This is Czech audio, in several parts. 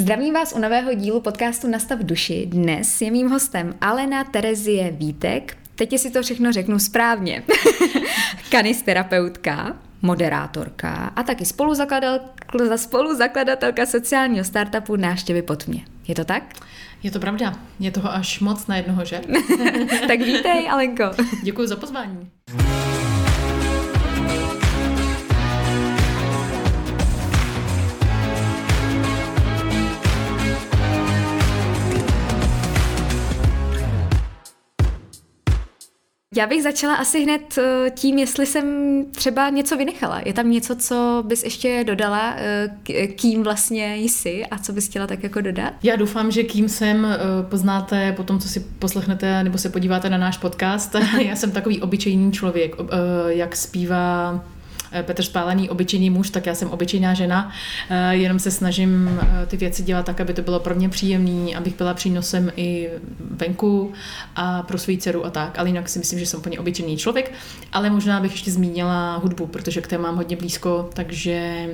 Zdravím vás u nového dílu podcastu Nastav duši. Dnes je mým hostem Alena Terezie Vítek. Teď si to všechno řeknu správně. Kanisterapeutka, moderátorka a taky spoluzakladatelka sociálního startupu Náštěvy pod mě. Je to tak? Je to pravda. Je toho až moc na jednoho, že? tak vítej, Alenko. Děkuji za pozvání. Já bych začala asi hned eh, tím, jestli jsem třeba něco vynechala. Je tam něco, co bys ještě dodala, eh, kým vlastně jsi a co bys chtěla tak jako dodat? Já doufám, že kým jsem eh, poznáte po tom, co si poslechnete nebo se podíváte na náš podcast. Já jsem takový obyčejný člověk, jak zpívá Petr Spálený obyčejný muž, tak já jsem obyčejná žena, eh, jenom se snažím eh, ty věci dělat tak, aby to bylo pro mě příjemné, abych byla přínosem i venku a pro svou dceru a tak, ale jinak si myslím, že jsem úplně obyčejný člověk, ale možná bych ještě zmínila hudbu, protože k té mám hodně blízko, takže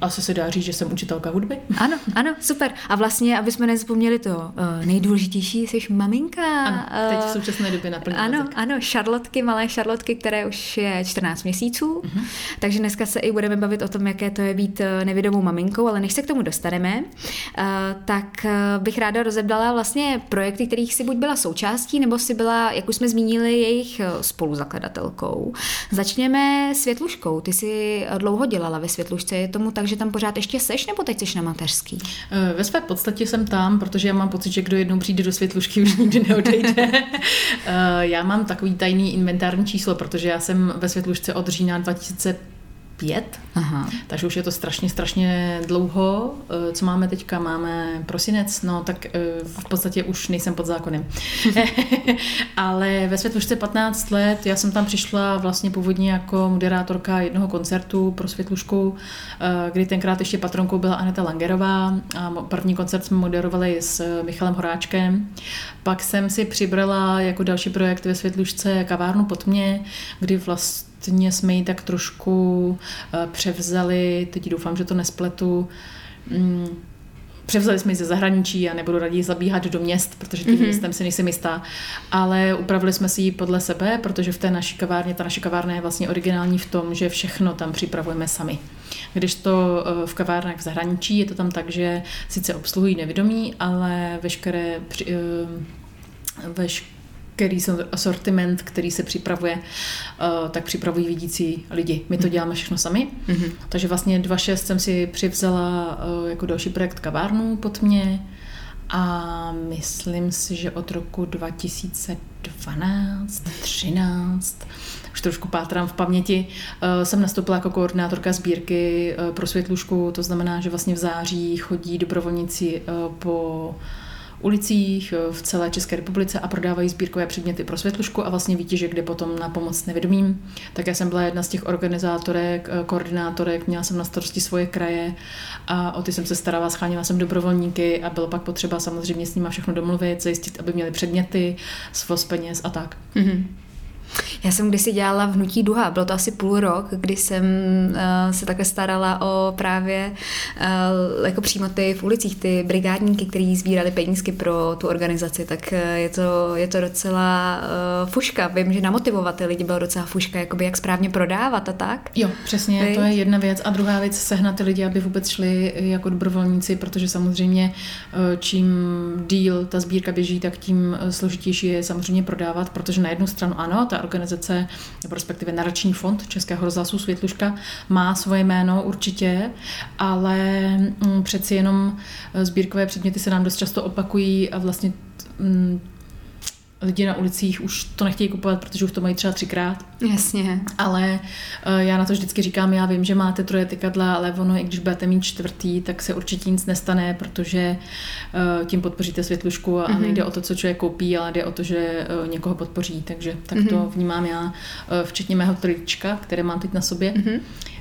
asi se dá říct, že jsem učitelka hudby. Ano, ano, super. A vlastně, aby jsme nezapomněli to uh, nejdůležitější, jsi maminka. Ano, teď v současné době naplně. Ano, jazyk. ano, šarlotky, malé šarlotky, které už je 14 měsíců. Uh-huh. Takže dneska se i budeme bavit o tom, jaké to je být nevědomou maminkou, ale než se k tomu dostaneme, uh, tak bych ráda rozebdala vlastně projekty, kterých si buď byla součástí, nebo si byla, jak už jsme zmínili, jejich spoluzakladatelkou. Začněme světluškou. Ty jsi dlouho dělala ve světlu světlušce. Je tomu tak, že tam pořád ještě seš, nebo teď jsi na mateřský? Eh, ve své podstatě jsem tam, protože já mám pocit, že kdo jednou přijde do světlušky, už nikdy neodejde. Eh, já mám takový tajný inventární číslo, protože já jsem ve světlušce od října 2000 pět, Aha. takže už je to strašně, strašně dlouho. Eh, co máme teďka? Máme prosinec, no tak eh, v podstatě už nejsem pod zákonem. Ale ve Světlušce 15 let, já jsem tam přišla vlastně původně jako moderátorka jednoho koncertu pro Světlušku, eh, kdy tenkrát ještě patronkou byla Aneta Langerová a první koncert jsme moderovali s Michalem Horáčkem. Pak jsem si přibrala jako další projekt ve Světlušce kavárnu pod mě, kdy vlastně vlastně jsme ji tak trošku eh, převzali, teď doufám, že to nespletu, mm, Převzali jsme ji ze zahraničí a nebudu raději zabíhat do měst, protože tím mm-hmm. městem si nejsem jistá, ale upravili jsme si ji podle sebe, protože v té naší kavárně, ta naše kavárna je vlastně originální v tom, že všechno tam připravujeme sami. Když to eh, v kavárnách v zahraničí je to tam tak, že sice obsluhují nevědomí, ale veškeré eh, veškeré který asortiment, který se připravuje, eh, tak připravují vidící lidi. My to mhm. děláme všechno sami. Mm-hmm. Takže vlastně 2.6 jsem si přivzala eh, jako další projekt kavárnu pod mě a myslím si, že od roku 2012, 13, už trošku pátrám v paměti, eh, jsem nastoupila jako koordinátorka sbírky pro světlušku, to znamená, že vlastně v září chodí dobrovolníci po ulicích eh, v celé České republice a prodávají sbírkové předměty pro světlušku a vlastně výtěže, kde potom na pomoc nevědomým. Tak já jsem byla jedna z těch organizátorek, eh, koordinátorek, měla jsem na starosti svoje kraje a o ty jsem se starala, schánila jsem dobrovolníky a bylo pak potřeba samozřejmě s nimi všechno domluvit, zajistit, aby měli předměty, svoz peněz a tak. Mm-hmm. Já jsem kdysi dělala v Hnutí Duha, bylo to asi půl rok, kdy jsem uh, se takhle starala o právě uh, jako přímo ty v ulicích, ty brigádníky, kteří sbírali penízky pro tu organizaci, tak uh, je, to, je to docela uh, fuška. Vím, že namotivovat ty lidi bylo docela fuška, jakoby jak správně prodávat a tak. Jo, přesně, Vy? to je jedna věc. A druhá věc, sehnat ty lidi, aby vůbec šli jako dobrovolníci, protože samozřejmě čím díl ta sbírka běží, tak tím složitější je samozřejmě prodávat, protože na jednu stranu ano, ta organizace, nebo respektive narační fond Českého rozhlasu Světluška má svoje jméno určitě, ale mm, přeci jenom eh, sbírkové předměty se nám dost často opakují a vlastně mm, lidi na ulicích už to nechtějí kupovat, protože už to mají třeba třikrát. Jasně. Ale uh, já na to vždycky říkám, já vím, že máte troje tykadla, ale ono, i když budete mít čtvrtý, tak se určitě nic nestane, protože uh, tím podpoříte světlušku a mm-hmm. nejde o to, co člověk koupí, ale jde o to, že uh, někoho podpoří. Takže tak mm-hmm. to vnímám já, včetně mého trička, které mám teď na sobě. Mm-hmm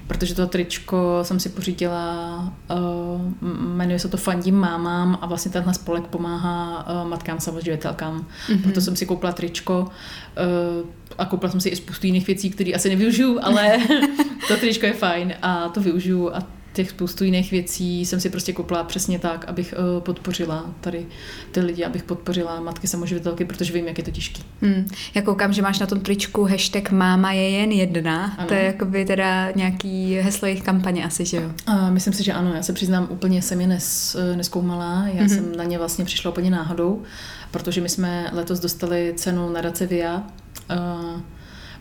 protože to tričko jsem si pořídila, uh, jmenuje se to Fandím mámám a vlastně tenhle spolek pomáhá uh, matkám samoživitelkám. Mm-hmm. Proto jsem si koupila tričko uh, a koupila jsem si i spoustu jiných věcí, které asi nevyužiju, ale to tričko je fajn a to využiju a těch spoustu jiných věcí jsem si prostě koupila přesně tak, abych uh, podpořila tady ty lidi, abych podpořila matky samoživitelky, protože vím, jak je to těžký. Hmm. Já koukám, že máš na tom tričku hashtag máma je jen jedna. Ano. To je jakoby teda nějaký heslo jejich kampaně asi, že jo? Uh, myslím si, že ano. Já se přiznám, úplně jsem je nes, neskoumala. Já mm-hmm. jsem na ně vlastně přišla úplně náhodou, protože my jsme letos dostali cenu nadace VIA. Uh,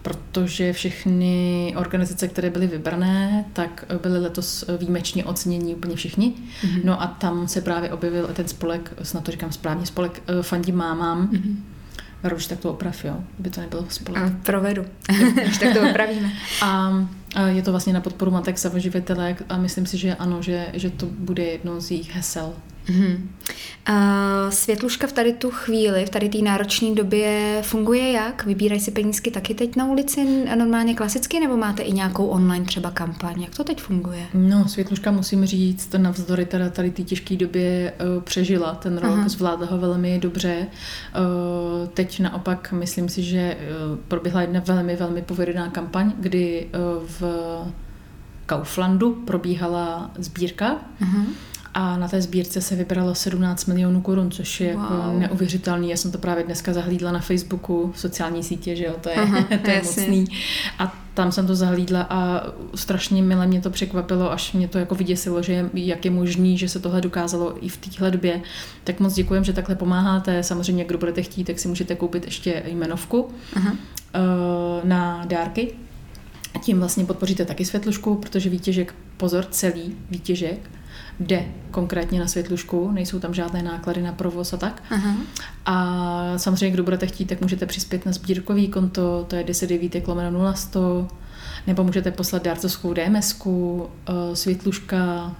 protože všechny organizace, které byly vybrané, tak byly letos výjimečně ocenění úplně všichni. Mm-hmm. No a tam se právě objevil ten spolek, snad to říkám správně, spolek eh, Fandí mámám. Mm-hmm. Veruš, tak to oprav, jo? By to nebylo spolek. A provedu. tak to opravíme. a, a je to vlastně na podporu matek samoživitelek a myslím si, že ano, že, že to bude jedno z jejich hesel. Mm-hmm. Uh, světluška v tady tu chvíli, v tady té náročné době funguje jak? Vybírají si penízky taky teď na ulici normálně klasicky, nebo máte i nějakou online třeba kampaň? Jak to teď funguje? No, Světluška musím říct, navzdory teda tady té těžké době uh, přežila ten rok, Aha. zvládla ho velmi dobře. Uh, teď naopak myslím si, že uh, proběhla jedna velmi, velmi povedená kampaň, kdy uh, v Kauflandu probíhala sbírka. Uh-huh a na té sbírce se vybralo 17 milionů korun, což je jako wow. jako neuvěřitelný. Já jsem to právě dneska zahlídla na Facebooku, v sociální sítě, že jo, to je, Aha, to je mocný. A tam jsem to zahlídla a strašně milé mě to překvapilo, až mě to jako vyděsilo, že jak je možný, že se tohle dokázalo i v téhle době. Tak moc děkujem, že takhle pomáháte. Samozřejmě, kdo budete chtít, tak si můžete koupit ještě jmenovku Aha. Eh, na dárky. A tím vlastně podpoříte taky světlušku, protože výtěžek, pozor, celý výtěžek jde konkrétně na světlušku, nejsou tam žádné náklady na provoz a tak. Aha. A samozřejmě, kdo budete chtít, tak můžete přispět na sbírkový konto, to je 10 lomeno 0100, nebo můžete poslat dárcovskou DMSku, eh, světluška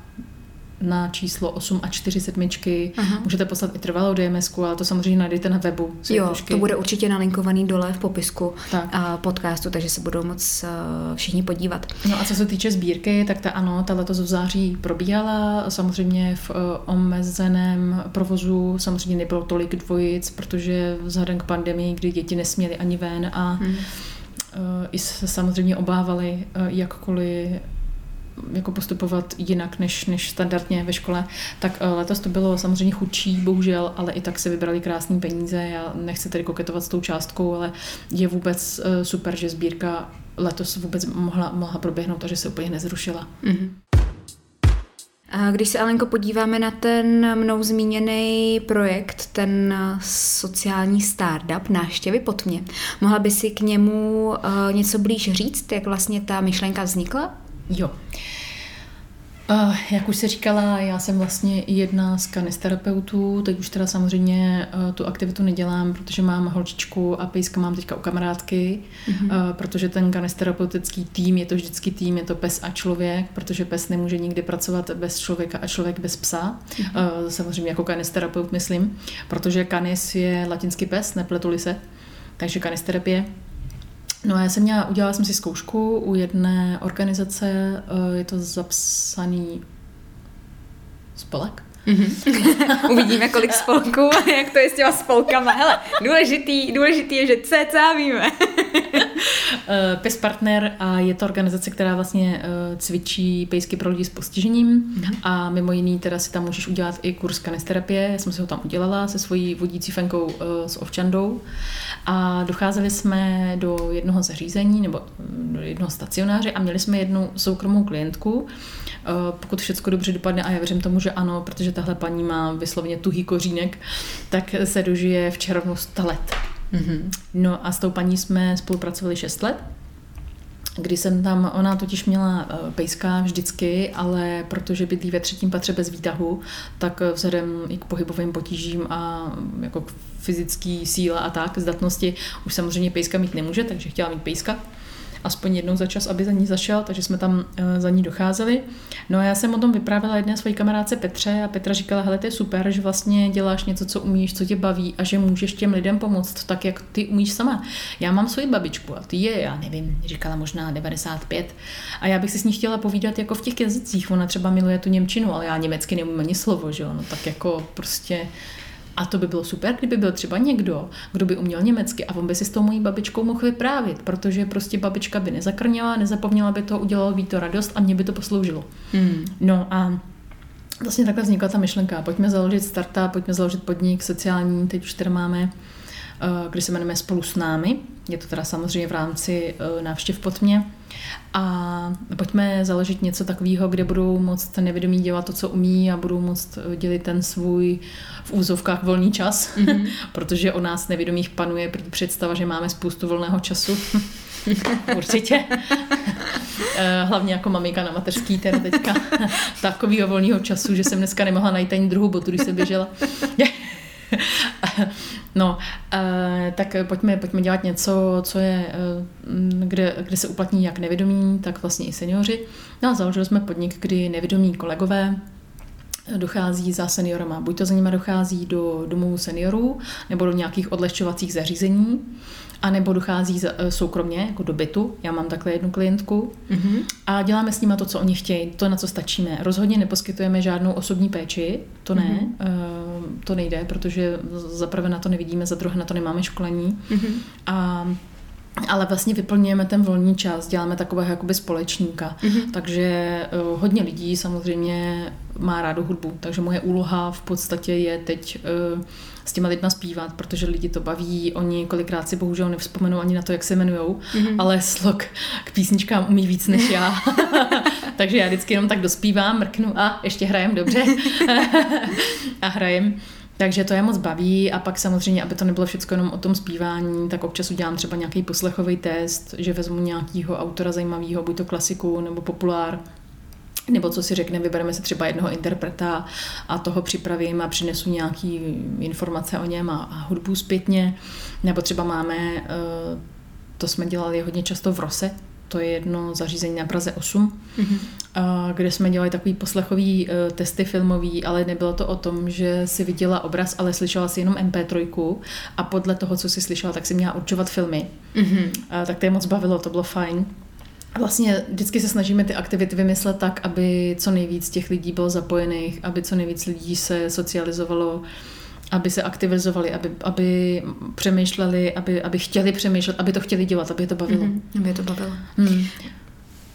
na číslo 8 a 4 sedmičky. Aha. Můžete poslat i trvalou DMS, ale to samozřejmě najdete na webu. Jo, to bude určitě nalinkovaný dole v popisku tak. a podcastu, takže se budou moc uh, všichni podívat. No a co se týče sbírky, tak ta ano, ta letos v září probíhala, samozřejmě v uh, omezeném provozu, samozřejmě nebylo tolik dvojic, protože vzhledem k pandemii, kdy děti nesměly ani ven a hmm. uh, i se samozřejmě obávali, jakkoliv jako postupovat jinak než, než standardně ve škole, tak eh, letos to bylo samozřejmě chudší, bohužel, ale i tak se vybrali krásné peníze. Já nechci tady koketovat s tou částkou, ale je vůbec eh, super, že sbírka letos vůbec mohla, mohla proběhnout a že se úplně nezrušila. Mm-hmm. A když se, Alenko, podíváme na ten mnou zmíněný projekt, ten sociální startup Náštěvy pod mě, mohla by si k němu něco blíž říct, jak vlastně ta myšlenka vznikla? Jo. Uh, jak už se říkala, já jsem vlastně jedna z kanisterapeutů, teď už teda samozřejmě uh, tu aktivitu nedělám, protože mám holčičku a pejska mám teďka u kamarádky, mm-hmm. uh, protože ten kanisterapeutický tým je to vždycky tým, je to pes a člověk, protože pes nemůže nikdy pracovat bez člověka a člověk bez psa. Mm-hmm. Uh, samozřejmě jako kanisterapeut myslím, protože kanis je latinský pes, nepletuli se, takže kanisterapie No a já jsem měla, udělala jsem si zkoušku u jedné organizace, eh, je to zapsaný spolek, Mm-hmm. Uvidíme, kolik spolků jak to je s těma spolkama. Hele, důležitý, důležitý je, že cca víme. Eh, PES Partner a je to organizace, která vlastně eh, cvičí pejsky pro lidi s postižením mm-hmm. a mimo jiný teda si tam můžeš udělat i kurz kanisterapie. Já jsem si ho tam udělala se svojí vodící fenkou s ovčandou a docházeli jsme do jednoho zařízení nebo do jednoho stacionáře a měli jsme jednu soukromou klientku, Eh, pokud všechno dobře dopadne, a já věřím tomu, že ano, protože tahle paní má vyslovně tuhý kořínek, tak se dožije v červnu 100 let. Mm-hmm. No a s tou paní jsme spolupracovali 6 let kdy jsem tam, ona totiž měla eh, pejska vždycky, ale protože bydlí ve třetím patře bez výtahu, tak vzhledem i k pohybovým potížím a mm, jako k fyzický síle a tak, zdatnosti, už samozřejmě pejska mít nemůže, takže chtěla mít pejska aspoň jednou za čas, aby za ní zašel, takže jsme tam eh, za ní docházeli. No a já jsem o tom vyprávěla jedné své kamarádce Petře a Petra říkala, hele, to je super, že vlastně děláš něco, co umíš, co tě baví a že můžeš těm lidem pomoct tak, jak ty umíš sama. Já mám svoji babičku a ty je, já nevím, říkala možná 95 a já bych si s ní chtěla povídat jako v těch jazycích. Ona třeba miluje tu Němčinu, ale já německy neumím ani slovo, že jo, no tak jako prostě A to by bylo super, kdyby byl třeba někdo, kdo by uměl německy a on by si s tou mojí babičkou mohl vyprávět, protože prostě babička by nezakrněla, nezapomněla by to, udělalo by to radost a mě by to posloužilo. Hmm. No a vlastně takhle vznikla ta myšlenka. Pojďme založit startup, pojďme založit podnik sociální, teď už tady máme Eh, kdy se jmenujeme Spolu s námi. Je to teda samozřejmě v rámci eh, návštěv pod mě. A pojďme založit něco takového, kde budou moct nevědomí dělat to, co umí a budou moct eh, dělit ten svůj v úzovkách volný čas, mm-hmm. protože o nás nevědomých panuje představa, že máme spoustu volného času. Určitě. Hlavně jako maminka na mateřský teda teďka takového volného času, že jsem dneska nemohla najít ani druhou botu, když se běžela. No, uh, tak pojďme, pojďme dělat něco, co je, uh, kde, kde se uplatní jak nevědomí, tak vlastně i seniori. No a založili jsme podnik, kdy nevědomí kolegové dochází za seniorama. Buď to za nimi dochází do domovů seniorů, nebo do nějakých odlehčovacích zařízení, a nebo dochází eh, soukromně, jako do bytu. Já mám takhle jednu klientku mm-hmm. a děláme s nimi to, co oni chtějí, to, na co stačíme. Rozhodně neposkytujeme žádnou osobní péči, to ne, mm-hmm. to nejde, protože za prvé na to nevidíme, za druhé na to nemáme školení. Mm-hmm. A ale vlastně vyplňujeme ten volný čas, děláme takového jakoby společníka. Mm-hmm. Takže uh, hodně lidí samozřejmě má rádu hudbu, takže moje úloha v podstatě je teď uh, s těma lidma zpívat, protože lidi to baví, oni kolikrát si bohužel nevzpomenou ani na to, jak se jmenujou, mm-hmm. ale slok k písničkám umí víc než já. takže já vždycky jenom tak dospívám, mrknu a ještě hrajem dobře. a hrajem. Takže to je moc baví a pak samozřejmě, aby to nebylo všechno jenom o tom zpívání, tak občas udělám třeba nějaký poslechový test, že vezmu nějakého autora zajímavého, buď to klasiku nebo populár, nebo co si řekne, vybereme si třeba jednoho interpreta a toho připravím a přinesu nějaký informace o něm a, a hudbu zpětně. Nebo třeba máme, eh, to jsme dělali hodně často v Rose, to je jedno zařízení na Praze 8, mm-hmm. kde jsme dělali takový poslechový eh, testy filmový, ale nebylo to o tom, že si viděla obraz, ale slyšela si jenom MP3 a podle toho, co si slyšela, tak si měla určovat filmy. Mm-hmm. Tak to je moc bavilo, to bylo fajn. Vlastně vždycky se snažíme ty aktivity vymyslet tak, aby co nejvíc těch lidí bylo zapojených, aby co nejvíc lidí se socializovalo, aby se aktivizovali, aby, aby přemýšleli, aby, aby chtěli přemýšlet, aby to chtěli dělat, aby je to bavilo. Mm-hmm, aby je to bavilo. Mm.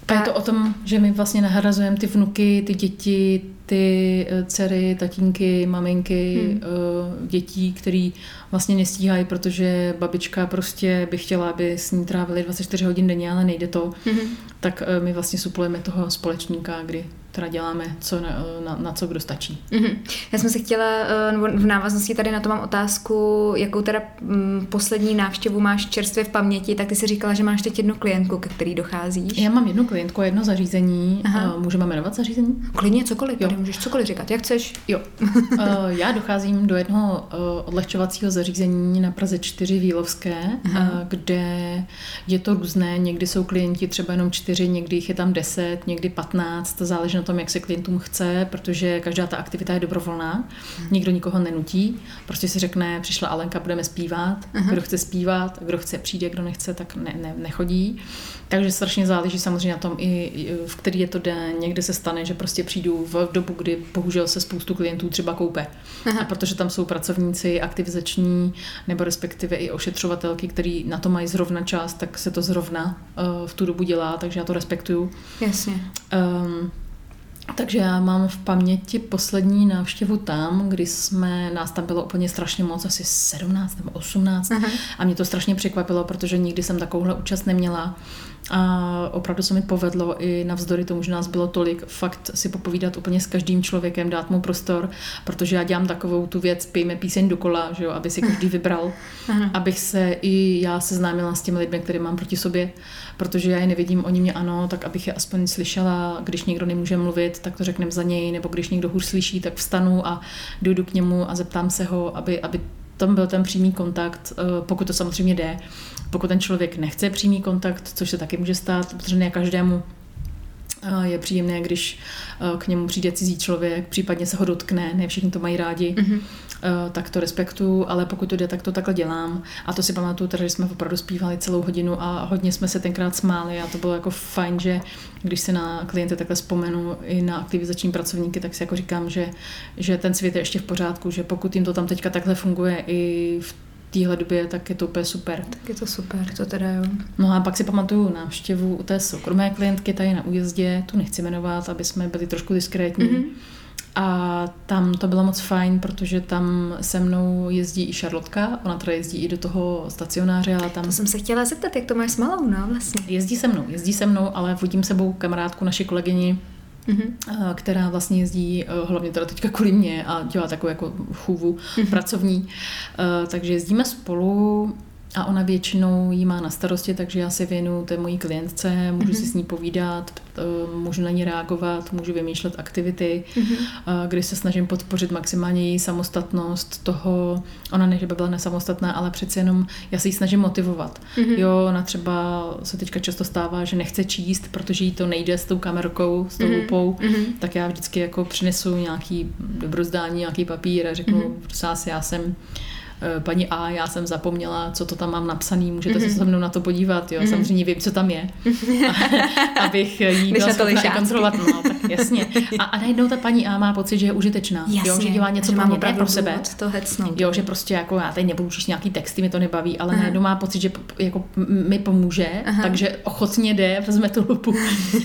A je to o tom, že my vlastně nahrazujeme ty vnuky, ty děti, ty eh, dcery, tatínky, maminky, hmm. Eh, dětí, který vlastně nestíhají, protože babička prostě by chtěla, aby s ní trávili 24 hodin denně, ale nejde to. Hmm. Tak eh, my vlastně suplujeme toho společníka, kdy teda děláme, co na, na, na co kdo stačí. Mm-hmm. Já jsem se chtěla, eh, nebo v návaznosti tady na to mám otázku, jakou teda mm, poslední návštěvu máš čerstvě v paměti, tak ty si říkala, že máš teď jednu klientku, ke který docházíš. Já mám jednu klientku a jedno zařízení. Aha. Můžeme jmenovat zařízení? Klidně cokoliv, jo. můžeš cokoliv říkat, jak chceš. Jo. Já docházím do jednoho odlehčovacího zařízení na Praze 4 Výlovské, Aha. kde je to různé, někdy jsou klienti třeba jenom čtyři, někdy jich je tam 10, někdy 15, to záleží na tom, jak se klientům chce, protože každá ta aktivita je dobrovolná, hmm. nikdo nikoho nenutí, prostě si řekne, přišla Alenka, budeme zpívat, uh-huh. kdo chce zpívat, kdo chce přijde, kdo nechce, tak ne, ne, nechodí. Takže strašně záleží samozřejmě na tom, i v který je to den. Někde se stane, že prostě přijdu v dobu, kdy bohužel se spoustu klientů třeba koupe. Aha. A protože tam jsou pracovníci aktivizační nebo respektive i ošetřovatelky, který na to mají zrovna čas, tak se to zrovna uh, v tu dobu dělá, takže já to respektuju. Jasně. Um, takže já mám v paměti poslední návštěvu tam, kdy jsme, nás tam bylo úplně strašně moc, asi 17 nebo 18 uh-huh. a mě to strašně překvapilo, protože nikdy jsem takovouhle účast neměla a opravdu se mi povedlo i navzdory tomu, že nás bylo tolik, fakt si popovídat úplně s každým člověkem, dát mu prostor, protože já dělám takovou tu věc, pijme píseň dokola, že jo, aby si každý vybral, abych se i já seznámila s těmi lidmi, které mám proti sobě, protože já je nevidím, oni mě ano, tak abych je aspoň slyšela, když někdo nemůže mluvit, tak to řeknem za něj, nebo když někdo hůř slyší, tak vstanu a dojdu k němu a zeptám se ho, aby, aby tam byl ten přímý kontakt, eh, pokud to samozřejmě jde. Pokud ten člověk nechce přímý kontakt, což se taky může stát, protože ne každému je příjemné, když k němu přijde cizí člověk, případně se ho dotkne, ne všichni to mají rádi, mm-hmm. tak to respektuju, ale pokud to jde, tak to takhle dělám. A to si pamatuju, že jsme opravdu zpívali celou hodinu a hodně jsme se tenkrát smáli a to bylo jako fajn, že když se na klienty takhle vzpomenu i na aktivizační pracovníky, tak si jako říkám, že, že ten svět je ještě v pořádku, že pokud jim to tam teďka takhle funguje i v téhle době, tak je to úplně super. Tak je to super, to teda jo. No a pak si pamatuju návštěvu u té soukromé klientky tady na újezdě, tu nechci jmenovat, aby jsme byli trošku diskrétní. Mm-hmm. A tam to bylo moc fajn, protože tam se mnou jezdí i Šarlotka, ona teda jezdí i do toho stacionáře, ale tam... To jsem se chtěla zeptat, jak to máš s malou, no vlastně. Jezdí se mnou, jezdí se mnou, ale vodím sebou kamarádku, naši kolegyni, mm-hmm. která vlastně jezdí eh, hlavně teda teďka kvůli mě a dělá takovou jako chůvu mm-hmm. pracovní. Eh, takže jezdíme spolu a ona většinou jí má na starosti, takže já se věnu té mojí klientce, můžu mm-hmm. si s ní povídat, můžu na ní reagovat, můžu vymýšlet aktivity, mm-hmm. kdy se snažím podpořit maximálně její samostatnost toho, ona ne, že by byla nesamostatná, ale přece jenom já se jí snažím motivovat. Mm-hmm. Jo, ona třeba se teďka často stává, že nechce číst, protože jí to nejde s tou kamerkou, s tou mm-hmm. lupou, mm-hmm. tak já vždycky jako přinesu nějaký dobrozdání, nějaký papír a řeknu, mm-hmm. prosím já jsem Eh, paní A, já jsem zapomněla, co to tam mám napsaný, můžete mm-hmm. se mhm. se mnou na to podívat, jo, mm-hmm. samozřejmě vím, co tam je, abych jí byla schopna kontrolovat, no, tak jasně. A, a najednou ta paní A má pocit, že je užitečná, jasně, jo, že dělá něco že pro mě, pro sebe, to hecnout. jo, že prostě jako já teď nebudu číst nějaký texty, mi to nebaví, ale Aha. najednou má pocit, že jako mi pomůže, Aha. takže ochotně jde, vezme tu lupu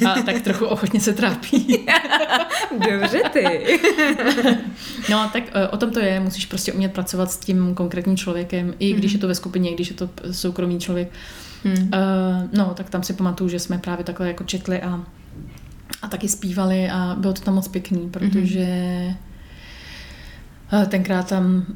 a tak trochu ochotně se trápí. Dobře ty. no, tak eh, o tom to je, musíš prostě umět pracovat s tím konkrétním člověkem, i když mm. je to ve skupině, když je to soukromý člověk. Mm. Uh, no, tak tam si pamatuju, že jsme právě takhle jako četli a, a taky zpívali a bylo to tam moc pěkný, protože mm. tenkrát tam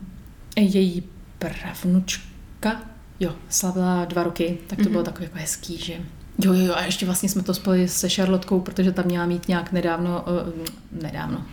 její pravnučka, jo, slavila dva roky, tak to bylo takové jako hezký, že Jo, jo, jo, a ještě vlastně jsme to spojili se Charlotkou, protože tam měla mít nějak nedávno, uh, nedávno,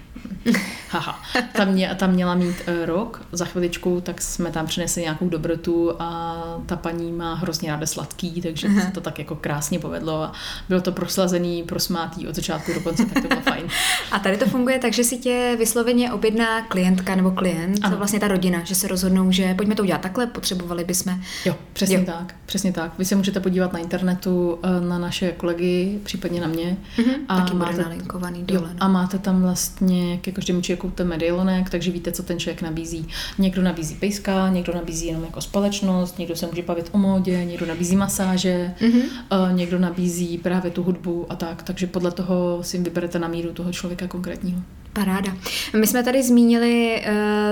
Haha. Tam, mě, tam měla mít uh, rok za chviličku, tak jsme tam přinesli nějakou dobrotu a ta paní má hrozně ráda sladký, takže se to tak jako krásně povedlo a bylo to proslazený, prosmátý od začátku do konce, tak to bylo fajn. A tady to funguje tak, že si tě vysloveně objedná klientka nebo klient, ano. vlastně ta rodina, že se rozhodnou, že pojďme to udělat takhle, potřebovali bychom. Jo, přesně jo. tak, přesně tak. Vy se můžete podívat na internetu eh, na naše kolegy, případně na mě. Uh-huh. A Taky máte, nalinkovaný dole. Jo, no. a máte tam vlastně ke každému člověku ten medailonek, takže víte, co ten člověk nabízí. Někdo nabízí pejska, někdo nabízí jenom jako společnost, někdo se může bavit o módě, někdo nabízí masáže, mm-hmm. uh, někdo nabízí právě tu hudbu a tak. Takže podle toho si vyberete na míru toho člověka konkrétního. Paráda. My jsme tady zmínili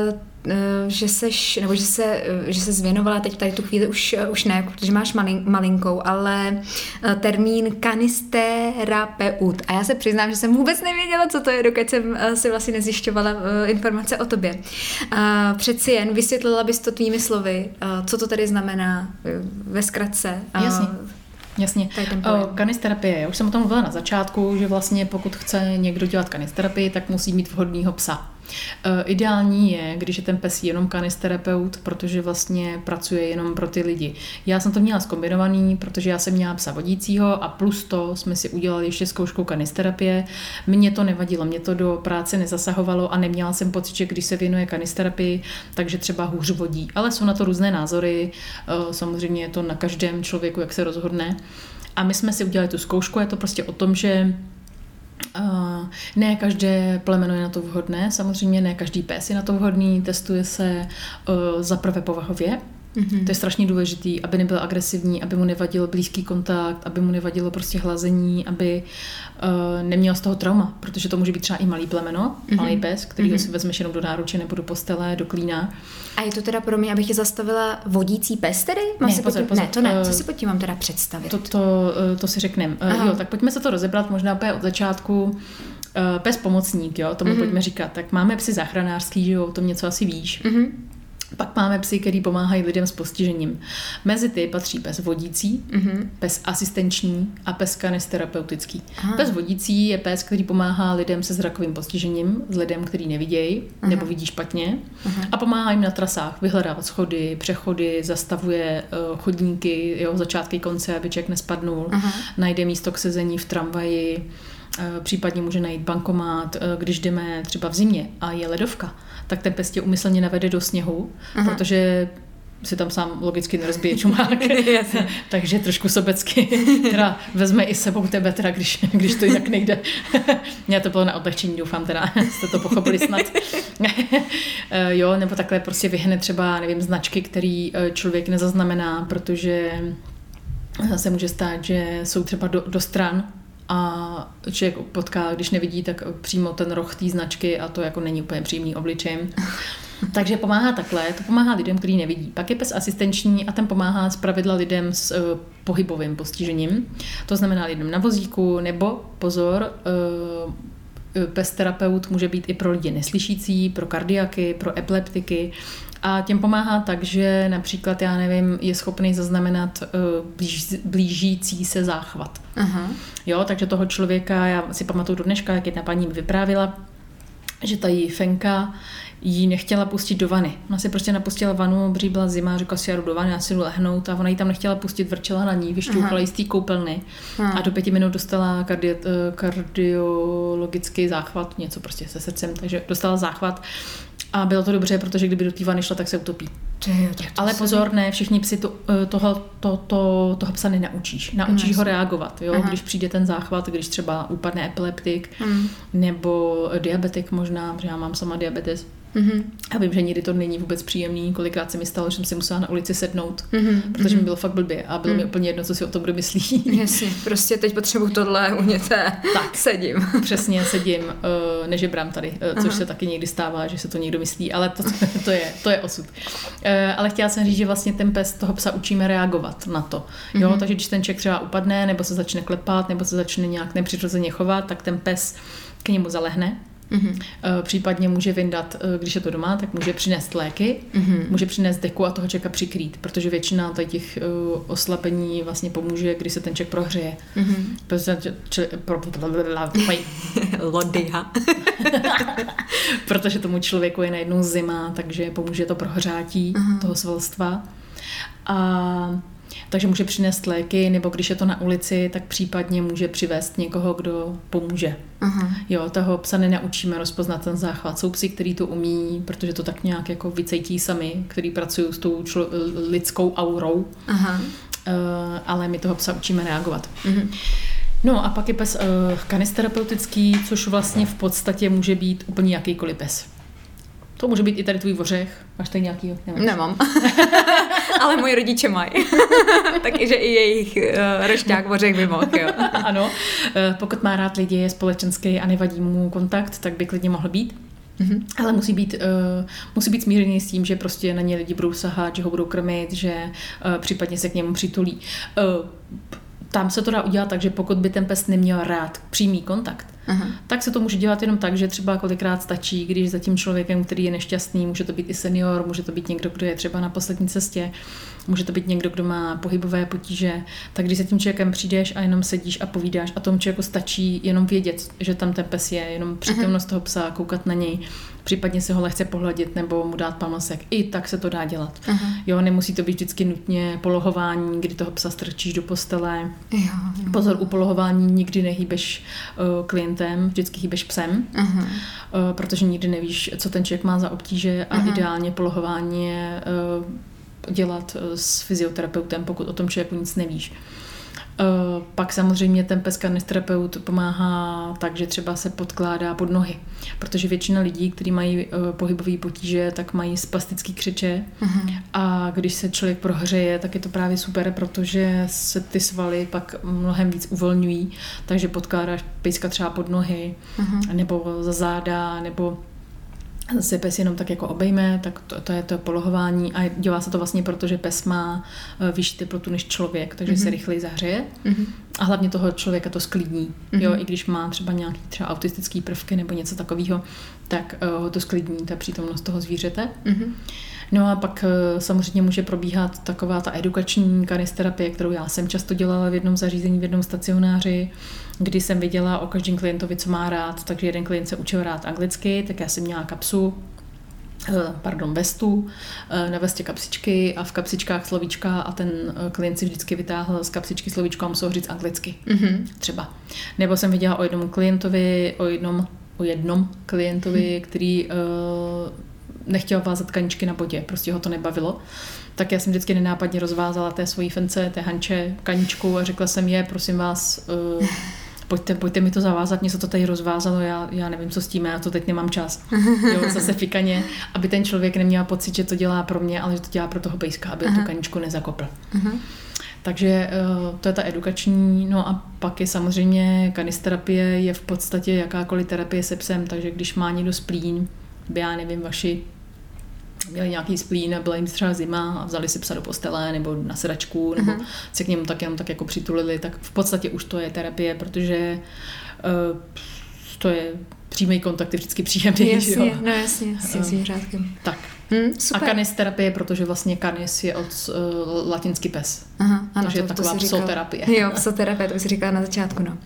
uh, že seš, nebo že se, eh, že se zvěnovala teď tady tu chvíli už, eh, už ne, protože máš malin, malinkou, ale termín kanisterapeut. A já se přiznám, že jsem vůbec nevěděla, co to je, dokud jsem si vlastně nezjišťovala informace o tobě. Přeci jen vysvětlila bys to tvými slovy, co to tady znamená ve zkratce. Jasně. Jasně. Kanisterapie. Já už jsem o tom mluvila na začátku, že vlastně pokud chce někdo dělat kanisterapii, tak musí mít vhodného psa. Eh, ideální je, když je ten pes jenom kanisterapeut, protože vlastně pracuje jenom pro ty lidi. Já jsem to měla skombinovaný, protože já jsem měla psa vodícího a plus to jsme si udělali ještě zkoušku kanisterapie. Mně to nevadilo, mě to do práce nezasahovalo a neměla jsem pocit, že když se věnuje kanisterapii, takže třeba hůř vodí. Ale jsou na to různé názory, eh, samozřejmě je to na každém člověku, jak se rozhodne. A my jsme si udělali tu zkoušku, je to prostě o tom, že Ne každé plemeno je na to vhodné, samozřejmě ne každý pes je na to vhodný, testuje se uh, za prvé povahově, Mm-hmm. To je strašně důležitý, aby nebyl agresivní, aby mu nevadil blízký kontakt, aby mu nevadilo prostě hlazení, aby uh, neměl z toho trauma, protože to může být třeba i malý plemeno, mm-hmm. malý pes, který mm-hmm. si vezmeš jenom do náruče nebo do postele, do klína. A je to teda pro mě, abych je zastavila vodící pes tedy? Mám ne, si pozor, pozor. ne, to ne, co si pod tím mám teda představit? To, to, eh, to si řekneme. Uh, jo, tak pojďme se to rozebrat možná úplně od začátku. Pes pomocník, jo, tomu mm-hmm. pojďme říkat. Tak máme psy záchranářský, že jo, o tom něco asi víš. Mm-hmm. Pak máme psy, který pomáhají lidem s postižením. Mezi ty patří pes vodící, mm-hmm. pes asistenční a pes kanisterapeutický. Aha. Pes vodící je pes, který pomáhá lidem se zrakovým postižením, s lidem, který nevidějí nebo vidí špatně Aha. a pomáhá jim na trasách vyhledávat schody, přechody, zastavuje uh, chodníky, jo, začátky konce, aby člověk nespadnul, Aha. najde místo k sezení v tramvaji, případně může najít bankomat, když jdeme třeba v zimě a je ledovka, tak ten pes tě umyslně navede do sněhu, Aha. protože si tam sám logicky nerozbije čumák. Takže trošku sobecky teda vezme i sebou tebe, teda, když, když to jinak nejde. Mně to bylo na odlehčení, doufám, teda jste to pochopili snad. jo, nebo takhle prostě vyhne třeba, nevím, značky, který eh, člověk nezaznamená, protože se může stát, že jsou třeba do, do stran a člověk potká, když nevidí, tak přímo ten roh té značky a to jako není úplně příjemný obličejem. Takže pomáhá takhle, to pomáhá lidem, kteří nevidí. Pak je pes asistenční a ten pomáhá zpravidla lidem s uh, pohybovým postižením. To znamená lidem na vozíku, nebo pozor, uh, pes terapeut může být i pro lidi neslyšící, pro kardiaky, pro epileptiky. A těm pomáhá tak, že například, já nevím, je schopný zaznamenat uh, blíž, blížící se záchvat. Aha. Jo, takže toho člověka, já si pamatuju do dneška, jak jedna paní vyprávila, že ta jí fenka jí nechtěla pustit do vany. Ona si prostě napustila vanu, bří byla zima, řekla si, já jdu do vany, já si jdu lehnout a ona jí tam nechtěla pustit, vrčela na ní, vyšťouchala jí z té koupelny Aha. a do pěti minut dostala kardi- eh, kardiologický záchvat, něco prostě se srdcem, takže dostala záchvat a bylo to dobře, protože kdyby do té vany šla, tak se utopí. Tyjo, Ale pozor, ne, všichni psi to, eh, toho, to, to, toho psa nenaučíš. Naučíš no, ho reagovat, jo? když přijde ten záchvat, když třeba upadne epileptik mm. nebo diabetik možná, protože já mám sama diabetes, Mm-hmm. A vím, že nikdy to není vůbec příjemný. Kolikrát se mi stalo, že jsem si musela na ulici sednout, mm-hmm. protože mi bylo fakt blbě a bylo mm. mi úplně jedno, co si o tom kdo myslí. Jasně, prostě teď potřebuji tohle uněté. Tak, sedím. Přesně, sedím, uh, nežebrám tady, uh, což Aha. se taky někdy stává, že se to někdo myslí, ale to, to, je, to je osud. Uh, ale chtěla jsem říct, že vlastně ten pes toho psa učíme reagovat na to. Jo? Mm-hmm. Takže když ten člověk třeba upadne, nebo se začne klepat, nebo se začne nějak nepřirozeně chovat, tak ten pes k němu zalehne Mm-hmm. Případně může vyndat, eh, když je to doma, tak může přinést léky, mm-hmm. může přinést deku a toho čeka přikrýt, protože většina těch uh, oslabení vlastně pomůže, když se ten ček prohřeje. Mm-hmm. Protože, či, pro, Lodyha. protože tomu člověku je najednou zima, takže pomůže to prohřátí mm-hmm. toho svalstva. A takže může přinést léky, nebo když je to na ulici, tak případně může přivést někoho, kdo pomůže. Aha. Jo, toho psa nenaučíme rozpoznat ten záchvat. Jsou psi, kteří to umí, protože to tak nějak jako vycejtí sami, který pracují s tou člo- lidskou aurou. Aha. Uh, ale my toho psa učíme reagovat. Uh-huh. No a pak je pes uh, kanisterapeutický, což vlastně v podstatě může být úplně jakýkoliv pes. To může být i tady tvůj vořech. Máš tady nějaký? Nemáš? Nemám. Ale moji rodiče mají. Takže i jejich uh, rošťák vořech by mohl, jo. ano. Uh, pokud má rád lidi, je společenský a nevadí mu kontakt, tak by klidně mohl být. Mm-hmm. Ale musí být, uh, musí být smířený s tím, že prostě na ně lidi budou sahat, že ho budou krmit, že uh, případně se k němu přitulí. Uh, tam se to dá udělat tak, že pokud by ten pes neměl rád přímý kontakt, Aha. tak se to může dělat jenom tak, že třeba kolikrát stačí, když za tím člověkem, který je nešťastný, může to být i senior, může to být někdo, kdo je třeba na poslední cestě, může to být někdo, kdo má pohybové potíže, tak když za tím člověkem přijdeš a jenom sedíš a povídáš a tomu člověku stačí jenom vědět, že tam ten pes je, jenom přítomnost Aha. toho psa, koukat na něj, případně si ho lehce pohladit nebo mu dát pamlsek. I tak se to dá dělat. Aha. Jo, nemusí to být vždycky nutně polohování, kdy toho psa strčíš do postele. Jo, jo. Pozor, u polohování nikdy nehýbeš uh, klientem, vždycky hýbeš psem, Aha. Uh, protože nikdy nevíš, co ten člověk má za obtíže a Aha. ideálně polohování je uh, dělat s fyzioterapeutem, pokud o tom člověku nic nevíš. Eh, pak samozřejmě ten pes kanisterapeut pomáhá tak, že třeba se podkládá pod nohy, protože většina lidí, kteří mají eh, pohybové potíže, tak mají spastický křeče uh-huh. a když se člověk prohřeje, tak je to právě super, protože se ty svaly pak mnohem víc uvolňují, takže podkládáš pejska třeba pod nohy uh-huh. nebo za záda, nebo se pes jenom tak jako obejme, tak to, to je to polohování a dělá se to vlastně proto, že pes má eh, vyšší teplotu než člověk, takže mm-hmm. se rychleji zahřeje mm-hmm. a hlavně toho člověka to sklidní. Mm-hmm. Jo, i když má třeba nějaký třeba autistický prvky nebo něco takového, tak uh, ho to sklidní, ta přítomnost toho zvířete. Mm-hmm. No a pak eh, samozřejmě může probíhat taková ta edukační kanisterapie, kterou já jsem často dělala v jednom zařízení, v jednom stacionáři, kdy jsem viděla o každém klientovi, co má rád, takže jeden klient se učil rád anglicky, tak já jsem měla kapsu, Eh, pardon, vestu, eh, na vestě kapsičky a v kapsičkách slovíčka a ten eh, klient si vždycky vytáhl z kapsičky slovíčko a musel říct anglicky. Mm-hmm. Třeba. Nebo jsem viděla o jednom klientovi, o jednom, o jednom klientovi, mm. který uh, nechtěl vázat kaničky na bodě, prostě ho to nebavilo. Tak já jsem vždycky nenápadně rozvázala té svojí fence, té hanče, kaničku a řekla jsem je, prosím vás, uh, pojďte, pojďte mi to zavázat, mě se to tady rozvázalo, já, já nevím, co s tím, já to teď nemám čas. Jo, zase fikaně, aby ten člověk neměl pocit, že to dělá pro mě, ale že to dělá pro toho pejska, aby Aha. tu kaničku nezakopl. Aha. Takže eh, to je ta edukační, no a pak je samozřejmě kanisterapie, je v podstatě jakákoliv terapie se psem, takže když má někdo splín, by já nevím, vaši měli nějaký splín a byla jim třeba zima a vzali si psa do postele nebo na sedačku nebo uh-huh. se k němu tak jenom tak jako přitulili, tak v podstatě už to je terapie, protože uh, to je přímý kontakt je vždycky příjemný. Jasně, jo? no jasně, s tím zvířátkem. Tak. Hmm, super. A kanis terapie, protože vlastně kanis je od uh, latinský pes. Aha, ano, Takže to, je taková to psoterapie. Jo, psoterapie, to si říkala na začátku. No.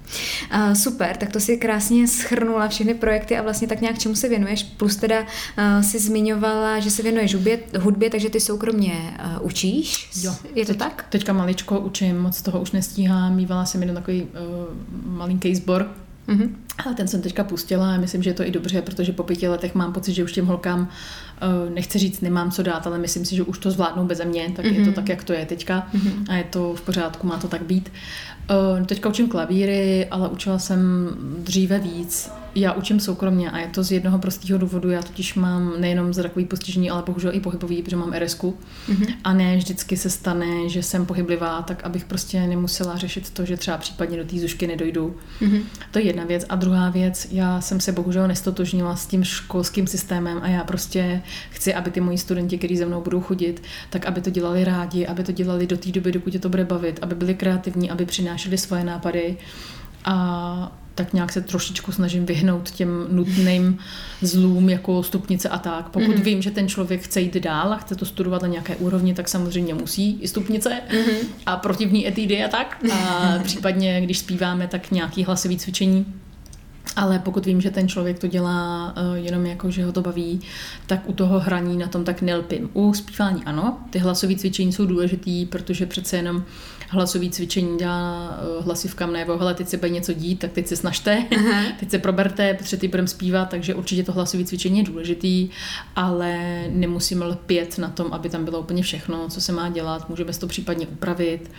Uh, super, tak to si krásně schrnula všechny projekty a vlastně tak nějak čemu se věnuješ. Plus teda uh, si zmiňovala, že se věnuješ hudbě, hudbě takže ty soukromně uh, učíš. Jo. Je to teď, tak? Teďka maličko učím, moc toho už nestíhám. Mývala jsem jeden takový uh, malinký sbor Mm-hmm. Ale ten jsem teďka pustila a myslím, že je to i dobře, protože po pěti letech mám pocit, že už těm holkám, uh, nechci říct, nemám co dát, ale myslím si, že už to zvládnou beze mě, tak mm-hmm. je to mhm. tak, jak to je teďka mm-hmm. a je to v pořádku, má to tak být. Uh, teďka učím klavíry, ale učila jsem dříve víc já učím soukromně a je to z jednoho prostého důvodu. Já totiž mám nejenom zrakový postižení, ale bohužel i pohybový, protože mám RSK. Mm-hmm. A ne vždycky se stane, že jsem pohyblivá, tak abych prostě nemusela řešit to, že třeba případně do té zušky nedojdu. Mm-hmm. To je jedna věc. A druhá věc, já jsem se bohužel nestotožnila s tím školským systémem a já prostě chci, aby ty moji studenti, kteří ze mnou budou chodit, tak aby to dělali rádi, aby to dělali do té doby, dokud je to bude bavit, aby byli kreativní, aby přinášeli svoje nápady. A tak nějak se trošičku snažím vyhnout těm nutným zlům jako stupnice a tak. Pokud mm-hmm. vím, že ten člověk chce jít dál a chce to studovat na nějaké úrovni, tak samozřejmě musí i stupnice mm-hmm. a protivní etidy a tak. A případně, když zpíváme, tak nějaký hlasový cvičení. Ale pokud vím, že ten člověk to dělá uh, jenom jako, že ho to baví, tak u toho hraní na tom tak nelpím. U zpívání ano, ty hlasové cvičení jsou důležitý, protože přece jenom hlasový cvičení dělá uh, hlasivkám nebo hele, teď se bude něco dít, tak teď se snažte, Aha. teď se proberte, protože ty budeme zpívat, takže určitě to hlasové cvičení je důležitý, ale nemusíme lpět na tom, aby tam bylo úplně všechno, co se má dělat, můžeme si to případně upravit.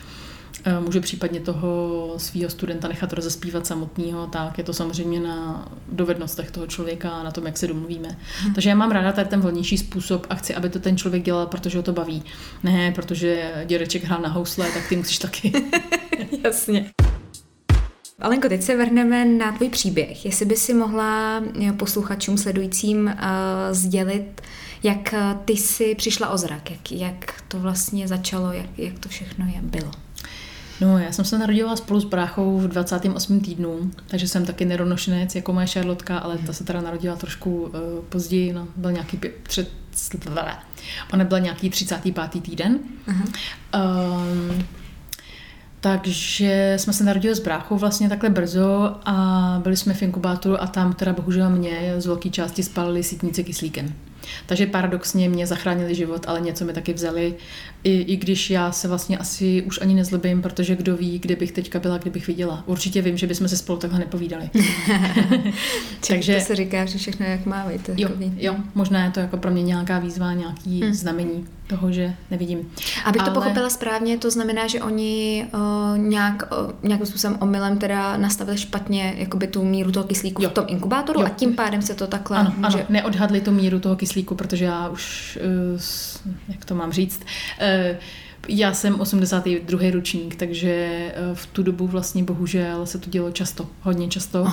Eh, může případně toho svého studenta nechat rozespívat samotného, tak je to samozřejmě na dovednostech toho člověka a na tom, jak se domluvíme. Hmm. Takže já mám ráda tady ten volnější způsob a chci, aby to ten člověk dělal, protože ho to baví. Ne, protože dědeček hrál na housle, tak ty musíš taky. Jasně. Alenko, teď se vrhneme na tvůj příběh. Jestli by si mohla eh, posluchačům sledujícím uh, sdělit, jak ty si přišla o zrak, jak, jak to vlastně začalo, jak, jak to všechno je, bylo. No, já jsem se narodila spolu s bráchou v 28. týdnu, takže jsem taky neronošenec jako moje Charlotka, ale ta se teda narodila trošku uh, později, no, byl nějaký pě- tři, ona byla nějaký 35. týden. Uh-huh. Um, takže jsme se narodili s bráchou vlastně takhle brzo a byli jsme v inkubátoru a tam teda bohužel mě z velké části spalili sítnice kyslíkem. Takže paradoxně mě zachránili život, ale něco mi taky vzali, i, i když já se vlastně asi už ani nezlobím, protože kdo ví, kde bych teďka byla, kdybych viděla. Určitě vím, že bychom se spolu takhle nepovídali. Takže to se říká, že všechno jak má být. Jo, jo, možná je to jako pro mě nějaká výzva, nějaký hmm. znamení toho, že nevidím. Abych Ale... to pochopila správně, to znamená, že oni uh, nějak, uh, nějakým způsobem omylem teda nastavili špatně jakoby tu míru toho kyslíku jo. v tom inkubátoru jo. a tím pádem se to takhle ano, může... Ano, neodhadli tu míru toho kyslíku, protože já už, uh, jak to mám říct, uh, já jsem 82. ročník, takže eh, v tu dobu vlastně bohužel se to dělo často, hodně často.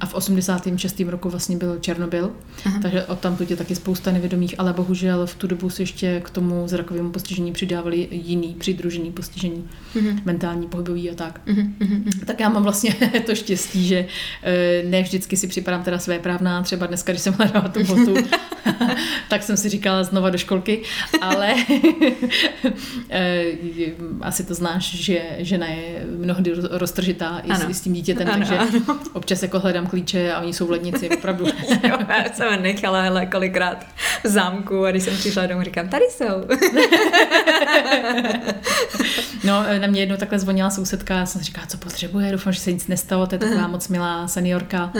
A v 86. roku vlastně byl Černobyl, Aha. takže od tam je taky spousta nevědomých, ale bohužel v tu dobu se ještě k tomu zrakovému postižení přidávali jiný přidružený postižení, uh-huh. mentální, pohybový a tak. Uh-huh. Tak já mám vlastně to štěstí, že eh, ne vždycky si připadám teda své právná, třeba dneska, když jsem hledala tu botu, tak jsem si říkala znova do školky, ale eh, asi to znáš, že žena je mnohdy roztržitá i s, s tím dítětem, ano, takže ano. občas jako hledám klíče a oni jsou v lednici, opravdu. jo, já jsem nechala, hele, kolikrát v zámku a když jsem přišla domů, říkám, tady jsou. no, na mě jednou takhle zvonila sousedka, já jsem si říkala, co potřebuje, doufám, že se nic nestalo, to je taková moc milá seniorka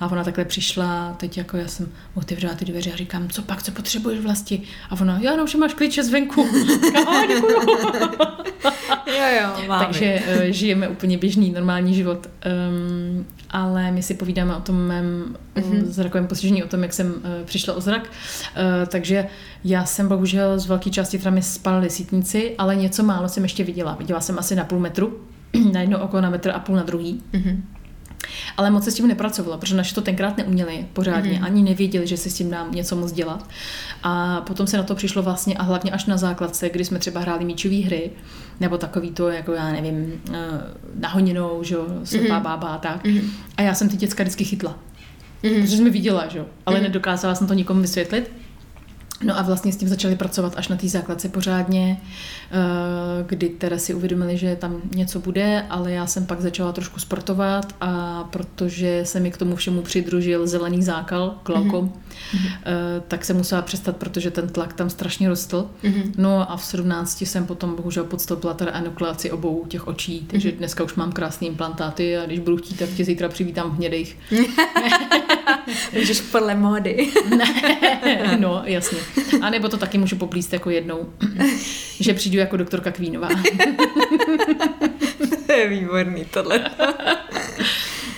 a ona takhle přišla, teď jako já jsem otevřela ty dveře a říkám, co pak, co potřebuješ vlasti? A ona, já no, že máš klíče zvenku. Říkám, děkuju. jo, jo, máme. Takže uh, žijeme úplně běžný, normální život. Um, ale my si povídáme o tom mém mm-hmm. zrakovém postižení, o tom, jak jsem uh, přišla o zrak. Uh, takže já jsem bohužel z velké části teda mi spalili sítnici, ale něco málo jsem ještě viděla. Viděla jsem asi na půl metru, na jedno oko na metr a půl na druhý. Mm-hmm. Ale moc se s tím nepracovala, protože naši to tenkrát neuměli pořádně, mm-hmm. ani nevěděli, že se s tím dá něco moc dělat. A potom se na to přišlo vlastně a hlavně až na základce, kdy jsme třeba hráli míčové hry, nebo takový to, jako já nevím, eh, nahoninou, že jo, slepá mm-hmm. bába a tak. Mm-hmm. A já jsem ty děcka vždycky chytla. Mm-hmm. Protože jsem viděla, že jo, ale mm-hmm. nedokázala jsem to nikomu vysvětlit. No a vlastně s tím začali pracovat až na té základce pořádně, eh, kdy teda si uvědomili, že tam něco bude, ale já jsem pak začala trošku sportovat a protože se mi k tomu všemu přidružil zelený zákal, glaukom, mm-hmm. Tak jsem musela přestat, protože ten tlak tam strašně rostl. Mm-hmm. No a v 17 jsem potom bohužel podstoupila teda enukleaci obou těch očí, takže mm-hmm. dneska už mám krásné implantáty a když budu chtít, tak tě zítra přivítám v hnědejch. Můžeš podle módy. no, jasně. A nebo to taky můžu poplíst jako jednou, že přijdu jako doktorka Kvínová. to je výborný tohle.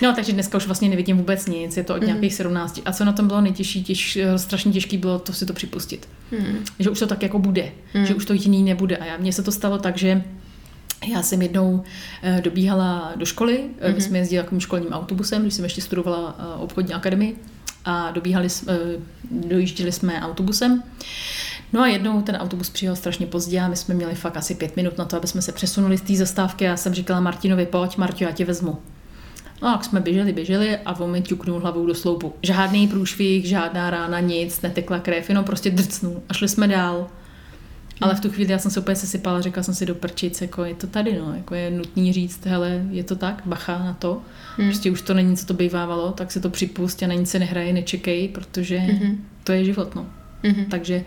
No, takže dneska už vlastně nevidím vůbec nic, je to od mm. nějakých 17. A co na tom bylo nejtěžší, těž, strašně těžký bylo to si to připustit. Mm. Že už to tak jako bude, mm. že už to jiný nebude. A já, mně se to stalo tak, že já jsem jednou uh, dobíhala do školy, mm-hmm. my jsme jezdili takovým školním autobusem, když jsem ještě studovala obchodní akademii a dobíhali, dojížděli jsme autobusem. No a jednou ten autobus přijel strašně pozdě a my jsme měli fakt asi pět minut na to, aby jsme se přesunuli z té zastávky a já jsem říkala Martinovi, pojď Martio, já tě vezmu. No a jak jsme běželi, běželi a on mi ťuknul hlavou do sloupu. Žádný průšvih, žádná rána, nic, netekla krev, jenom prostě drcnul. A šli jsme dál. Ale v tu chvíli já jsem se úplně sesypala, řekla jsem si do prčic, jako je to tady, no, jako je nutný říct, hele, je to tak, bacha na to. Hmm. Prostě už to není, co to bývávalo, tak se to připust a na nic se nehraje, nečekej, protože hmm. to je život, no. Mm-hmm. Takže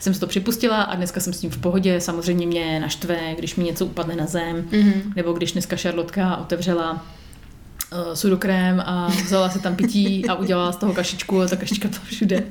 jsem si to připustila a dneska jsem s tím v pohodě. Samozřejmě mě naštve, když mi něco upadne na zem, mm-hmm. nebo když dneska Šarlotka otevřela uh, sudokrém a vzala se tam pití a udělala z toho kašičku a ta kašička to všude.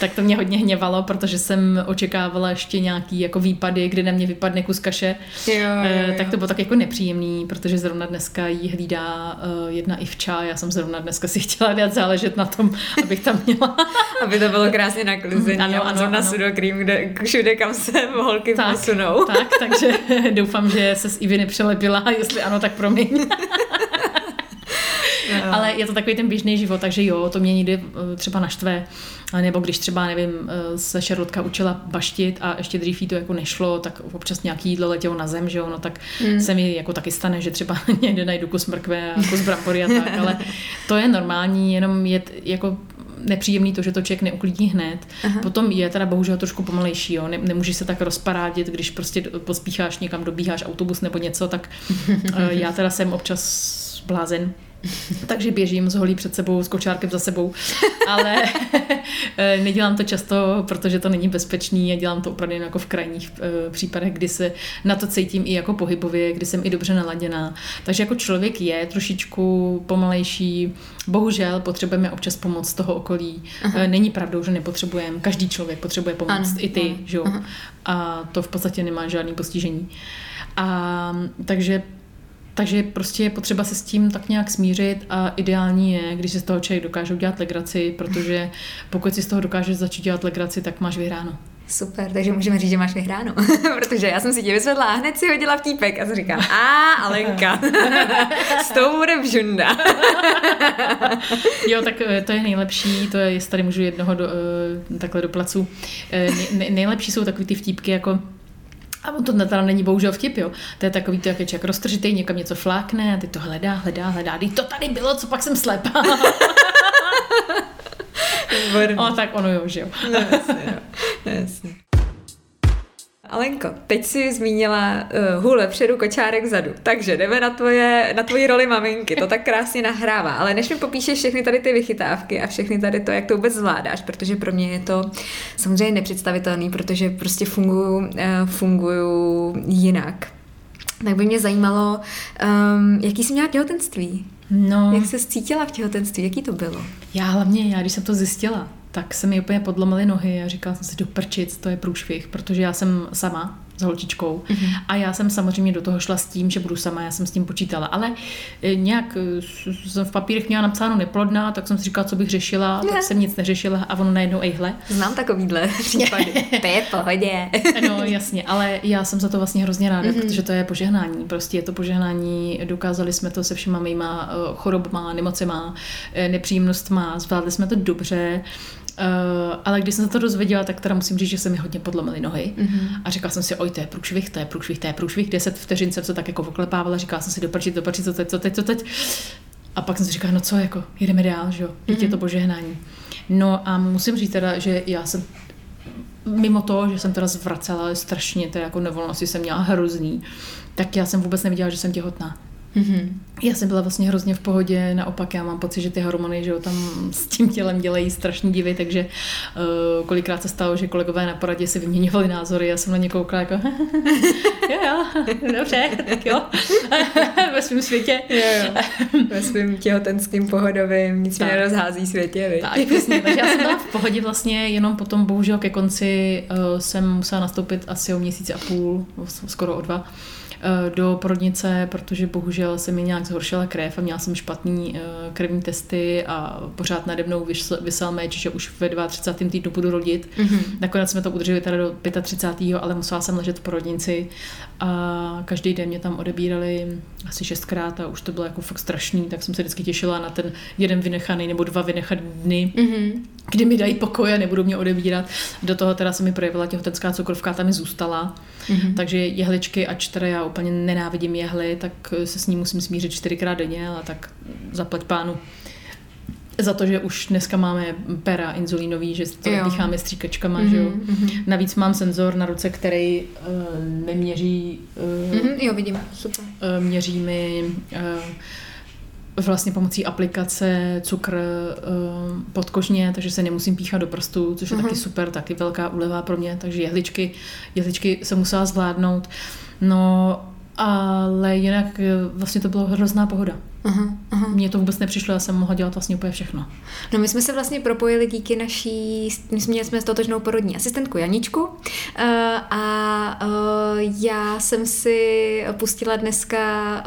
tak to mě hodně hněvalo, protože jsem očekávala ještě nějaký jako výpady, kdy na mě vypadne kus kaše. Jo, jo, jo. Tak to bylo tak jako nepříjemný, protože zrovna dneska jí hlídá uh, jedna vča. Já jsem zrovna dneska si chtěla dát záležet na tom, abych tam měla. Aby to bylo krásně naklizení. Ano, ano, zrovna ano. sudokrým, kde všude, kam se holky tak, posunou. Tak, takže doufám, že se s Ivy nepřelepila, jestli ano, tak promiň. Ale je to takový ten běžný život, takže jo, to mě někdy eh, třeba naštve. Nebo když třeba, nevím, eh, se Šarlotka učila baštit a ještě dřív jí to jako nešlo, tak občas nějaký jídlo letělo na zem, že jo, no tak mm. se mi jako taky stane, že třeba někde najdu kus mrkve a kus brambory a tak, ale to je normální, jenom je jako nepříjemný to, že to člověk neuklidí hned. Aha. Potom je teda bohužel trošku pomalejší, jo. Ne, nemůžeš se tak rozparádit, když prostě pospícháš někam, dobíháš autobus nebo něco, tak eh, já teda jsem občas blázen, takže běžím s holí před sebou, s kočárkem za sebou, ale eh, nedělám to často, protože to není bezpečný a dělám to opravdu jako v krajních eh, případech, kdy se na to cítím i jako pohybově, kdy jsem i dobře naladěná. Takže jako člověk je trošičku pomalejší, bohužel potřebujeme občas pomoc toho okolí. Aha. Eh, není pravdou, že nepotřebujeme, každý člověk potřebuje pomoc, ano, i ty, ano. že jo? A to v podstatě nemá žádný postižení. A takže takže prostě je potřeba se s tím tak nějak smířit a ideální je, když si z toho člověk dokáže udělat legraci, protože pokud si z toho dokážeš začít dělat legraci, tak máš vyhráno. Super, takže můžeme říct, že máš vyhráno. Protože já jsem si tě vysvětla a hned si hodila vtípek a jsem říkám, a Alenka, s tou bude vžunda. jo, tak eh, to je nejlepší, to je, jestli tady můžu jednoho do, eh, takhle do placu. Eh, nej, nejlepší jsou takový ty vtípky jako a on to teda není bohužel vtip, jo. To je takový to, jak je člověk roztržitý, někam něco flákne a ty to hledá, hledá, hledá. Teď to tady bylo, co pak jsem slepá. o, tak ono jo, že jo. no, jasně, jo. No, jasně. Alenko, teď si zmínila uh, hůle předu, kočárek zadu. Takže jdeme na, tvoje, na tvoji roli maminky. To tak krásně nahrává. Ale než mi popíšeš všechny tady ty vychytávky a všechny tady to, jak to vůbec zvládáš, protože pro mě je to samozřejmě nepředstavitelný, protože prostě funguju, uh, funguju jinak. Tak by mě zajímalo, um, jaký jsi měla těhotenství? No. Jak se cítila v těhotenství? Jaký to bylo? Já hlavně, já když jsem to zjistila, tak se mi úplně podlomily nohy a říkala jsem si do prčic, to je průšvih, protože já jsem sama, s holčičkou. Mm-hmm. A já jsem samozřejmě do toho šla s tím, že budu sama, já jsem s tím počítala. Ale eh, nějak eh, jsem v papírech měla napsáno neplodná, tak jsem si říkala, co bych řešila, ne. tak jsem nic neřešila a ono najednou ejhle. Znám takovýhle případy. to je pohodě. no jasně, ale já jsem za to vlastně hrozně ráda, mm-hmm. protože to je požehnání. Prostě je to požehnání, dokázali jsme to se všema mýma eh, chorobama, nemocema, nepříjemnostma, zvládli jsme to dobře. Uh, ale když jsem se to dozvěděla, tak teda musím říct, že se mi hodně podlomily nohy. Mm-hmm. A říkala jsem si, oj, to je průšvih, to je průšvih, to je průšvih. Deset vteřin jsem se tak jako oklepávala, říkala jsem si, doprčit, doprčit, co teď, co teď, co teď. A pak jsem si říkala, no co, jako, jedeme dál, že jo, mm-hmm. je to požehnání. No a musím říct teda, že já jsem mimo to, že jsem teda zvracela strašně, teda jako nevolnosti jsem měla hrozný, tak já jsem vůbec neviděla, že jsem těhotná. Mm-hmm. Já jsem byla vlastně hrozně v pohodě, naopak já mám pocit, že ty hormony, že jo, tam s tím tělem dělají strašný divy, takže uh, kolikrát se stalo, že kolegové na poradě si vyměňovali názory, já jsem na ně koukala jako jo, jo, dobře, tak jo, ve svém světě. Jo, jo. Ve svém těhotenským pohodovým, nic tak. mě nerozhází světě, viď? Tak, přesně, takže já jsem byla v pohodě vlastně, jenom potom bohužel ke konci uh, jsem musela nastoupit asi o měsíc a půl, skoro o dva, do porodnice, protože bohužel se mi nějak zhoršila krev a měla jsem špatný eh, krevní testy a pořád nade mnou vysel meč, že už ve 32. týdnu budu rodit. Mm-hmm. Nakonec jsme to udrželi teda do 35. ale musela jsem ležet v porodnici a každý den mě tam odebírali asi šestkrát a už to bylo jako fakt strašný, tak jsem se vždycky těšila na ten jeden vynechaný nebo dva vynechaný dny, mm-hmm. kdy mi dají pokoj a nebudou mě odebírat. Do toho teda se mi projevila těhotenská cukrovka, ta mi zůstala. Mm-hmm. Takže jehličky, ač teda já úplně nenávidím jehly, tak se s ní musím smířit čtyřikrát denně, ale tak zaplať pánu za to, že už dneska máme pera inzulínový, že to dýcháme stříkačkama, mm-hmm, že jo. Mm-hmm. Navíc mám senzor na ruce, který uh, neměří... Uh, mm-hmm, jo, vidím, super. Uh, měří mi uh, vlastně pomocí aplikace cukr uh, podkožně, takže se nemusím píchat do prstu, což je uh-huh. taky super, taky velká úleva pro mě, takže jehličky, jehličky se musela zvládnout. No, ale jinak vlastně to bylo hrozná pohoda. Aha, aha. Mně to vůbec nepřišlo, já jsem mohla dělat vlastně úplně všechno. No my jsme se vlastně propojili díky naší, my jsme, jsme totožnou porodní asistentku Janičku uh, a uh, já jsem si pustila dneska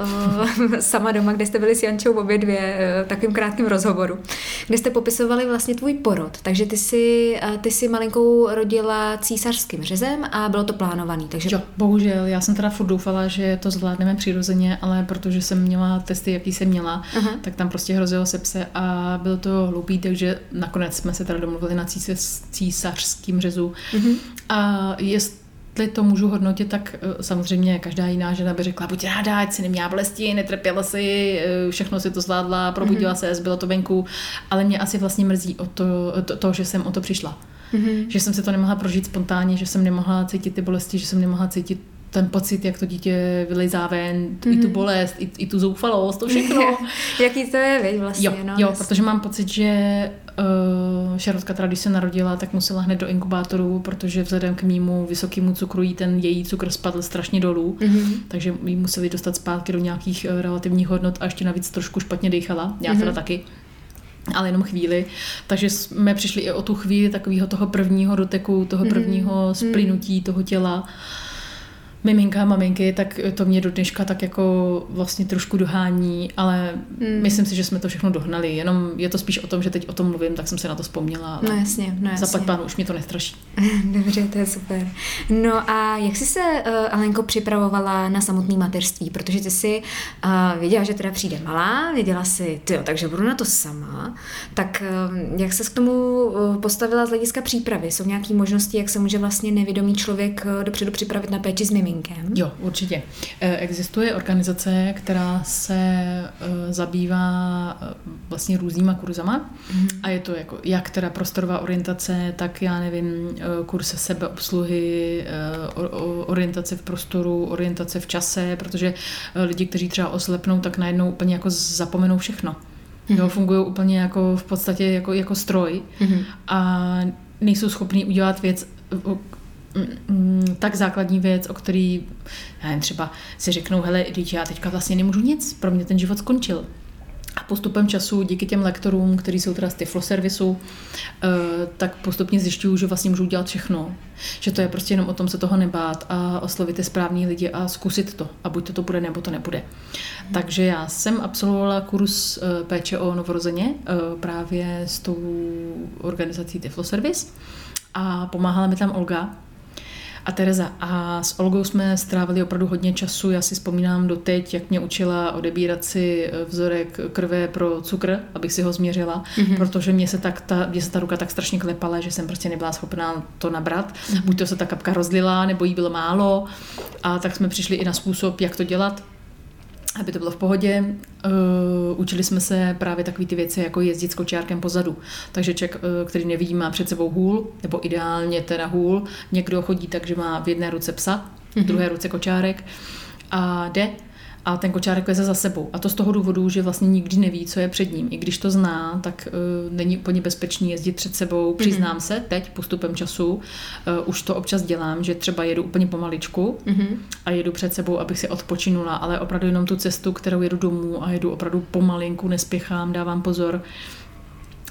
uh, sama doma, kde jste byli s Jančou obě dvě, uh, takovým krátkým rozhovoru, kde jste popisovali vlastně tvůj porod, takže ty si, uh, ty si malinkou rodila císařským řezem a bylo to plánovaný. Takže... Jo, bohužel, já jsem teda furt doufala, že to zvládneme přirozeně, ale protože jsem měla testy, jaký jsem měla, uh-huh. tak tam prostě hrozilo sepse a bylo to hloupý, takže nakonec jsme se teda domluvili na císařským řezu. Uh-huh. A jestli to můžu hodnotit, tak eh, samozřejmě každá jiná žena by řekla, buď ráda, ať si neměla bolesti, netrpěla si, eh, všechno si to zvládla, probudila mm-hmm. se, bylo to venku, ale mě asi vlastně mrzí o to, to, to že jsem o to přišla. Mm-hmm. Že jsem si to nemohla prožít spontánně, že jsem nemohla cítit ty bolesti, že jsem nemohla cítit ten pocit, jak to dítě vylejzá ven, mm. i tu mhm. bolest, i, i tu zoufalost, to všechno. Jaký to je, viď, vlastně. Jo, no, jo protože mám pocit, že uh, Šarotka teda, když se narodila, tak musela hned do inkubátoru, protože vzhledem k mýmu vysokému cukru jí ten její cukr spadl strašně dolů, mm-hmm. takže jí museli dostat zpátky do nějakých uh, relativních hodnot a ještě navíc trošku špatně dýchala, já mm-hmm. teda taky ale jenom chvíli. Takže jsme přišli i o tu chvíli takového toho prvního doteku, toho mhm. prvního mm-hmm. splynutí toho těla miminka, maminky, tak to mě do dneška tak jako vlastně trošku dohání, ale hmm. myslím si, že jsme to všechno dohnali. Jenom je to spíš o tom, že teď o tom mluvím, tak jsem se na to vzpomněla. No jasně, no jasně. Zaplať pánu, už mě to nestraší. Dobře, to je super. No a jak jsi se, uh, Alenko, připravovala na samotný mateřství? Protože ty jsi uh, věděla, že teda přijde malá, věděla si, ty takže budu na to sama. Tak uh, jak se k tomu uh, postavila z hlediska přípravy? Jsou nějaké možnosti, jak se může vlastně nevědomý člověk uh, dopředu připravit na péči s mimi? Miminkem? Jo, určitě. Eh, existuje organizace, která se eh, zabývá eh, vlastně různýma kurzama mm. a je to jako jak teda prostorová orientace, tak já nevím, kurse sebeobsluhy, orientace v prostoru, orientace v čase, protože lidi, kteří třeba oslepnou, tak najednou úplně jako zapomenou všechno. Mm. Jo, fungují úplně jako v podstatě jako, jako stroj mm. a nejsou schopní udělat věc, Mm, tak základní věc, o který nevím, třeba si řeknou, hele, teď já teďka vlastně nemůžu nic, pro mě ten život skončil. A postupem času, díky těm lektorům, kteří jsou teda z Tiflo servisu, eh, tak postupně zjišťuju, že vlastně můžu dělat všechno. Že to je prostě jenom o tom se toho nebát a oslovit ty správní lidi a zkusit to. A buď to to bude, nebo to nebude. Hmm. Takže já jsem absolvovala kurz eh, péče o novorozeně eh, právě s tou organizací Tiflo Service a pomáhala mi tam Olga, a Tereza. A s Olgou jsme strávili opravdu hodně času. Já si vzpomínám do teď, jak mě učila odebírat si eh, vzorek krve pro cukr, abych si ho změřila, mm-hmm. protože mě se, tak ta, mě se ta ruka tak strašně klepala, že jsem prostě nebyla schopná to nabrat. Mm-hmm. Buď to se ta kapka rozlila, nebo jí bylo málo. A tak jsme přišli i na způsob, jak to dělat aby to bylo v pohodě. Uh, učili jsme se právě takové ty věci, jako jezdit s kočárkem pozadu. Takže člověk, uh, který nevidí, má před sebou hůl, nebo ideálně teda hůl. Někdo chodí tak, že má v jedné ruce psa, v mhm. druhé ruce kočárek a jde a ten kočárek veze za sebou. A to z toho důvodu, že vlastně nikdy neví, co je před ním. I když to zná, tak uh, není úplně bezpečný jezdit před sebou. Přiznám mm-hmm. se, teď postupem času uh, už to občas dělám, že třeba jedu úplně pomaličku mm-hmm. a jedu před sebou, abych si odpočinula, ale opravdu jenom tu cestu, kterou jedu domů a jedu opravdu pomalinku, nespěchám, dávám pozor. Uh,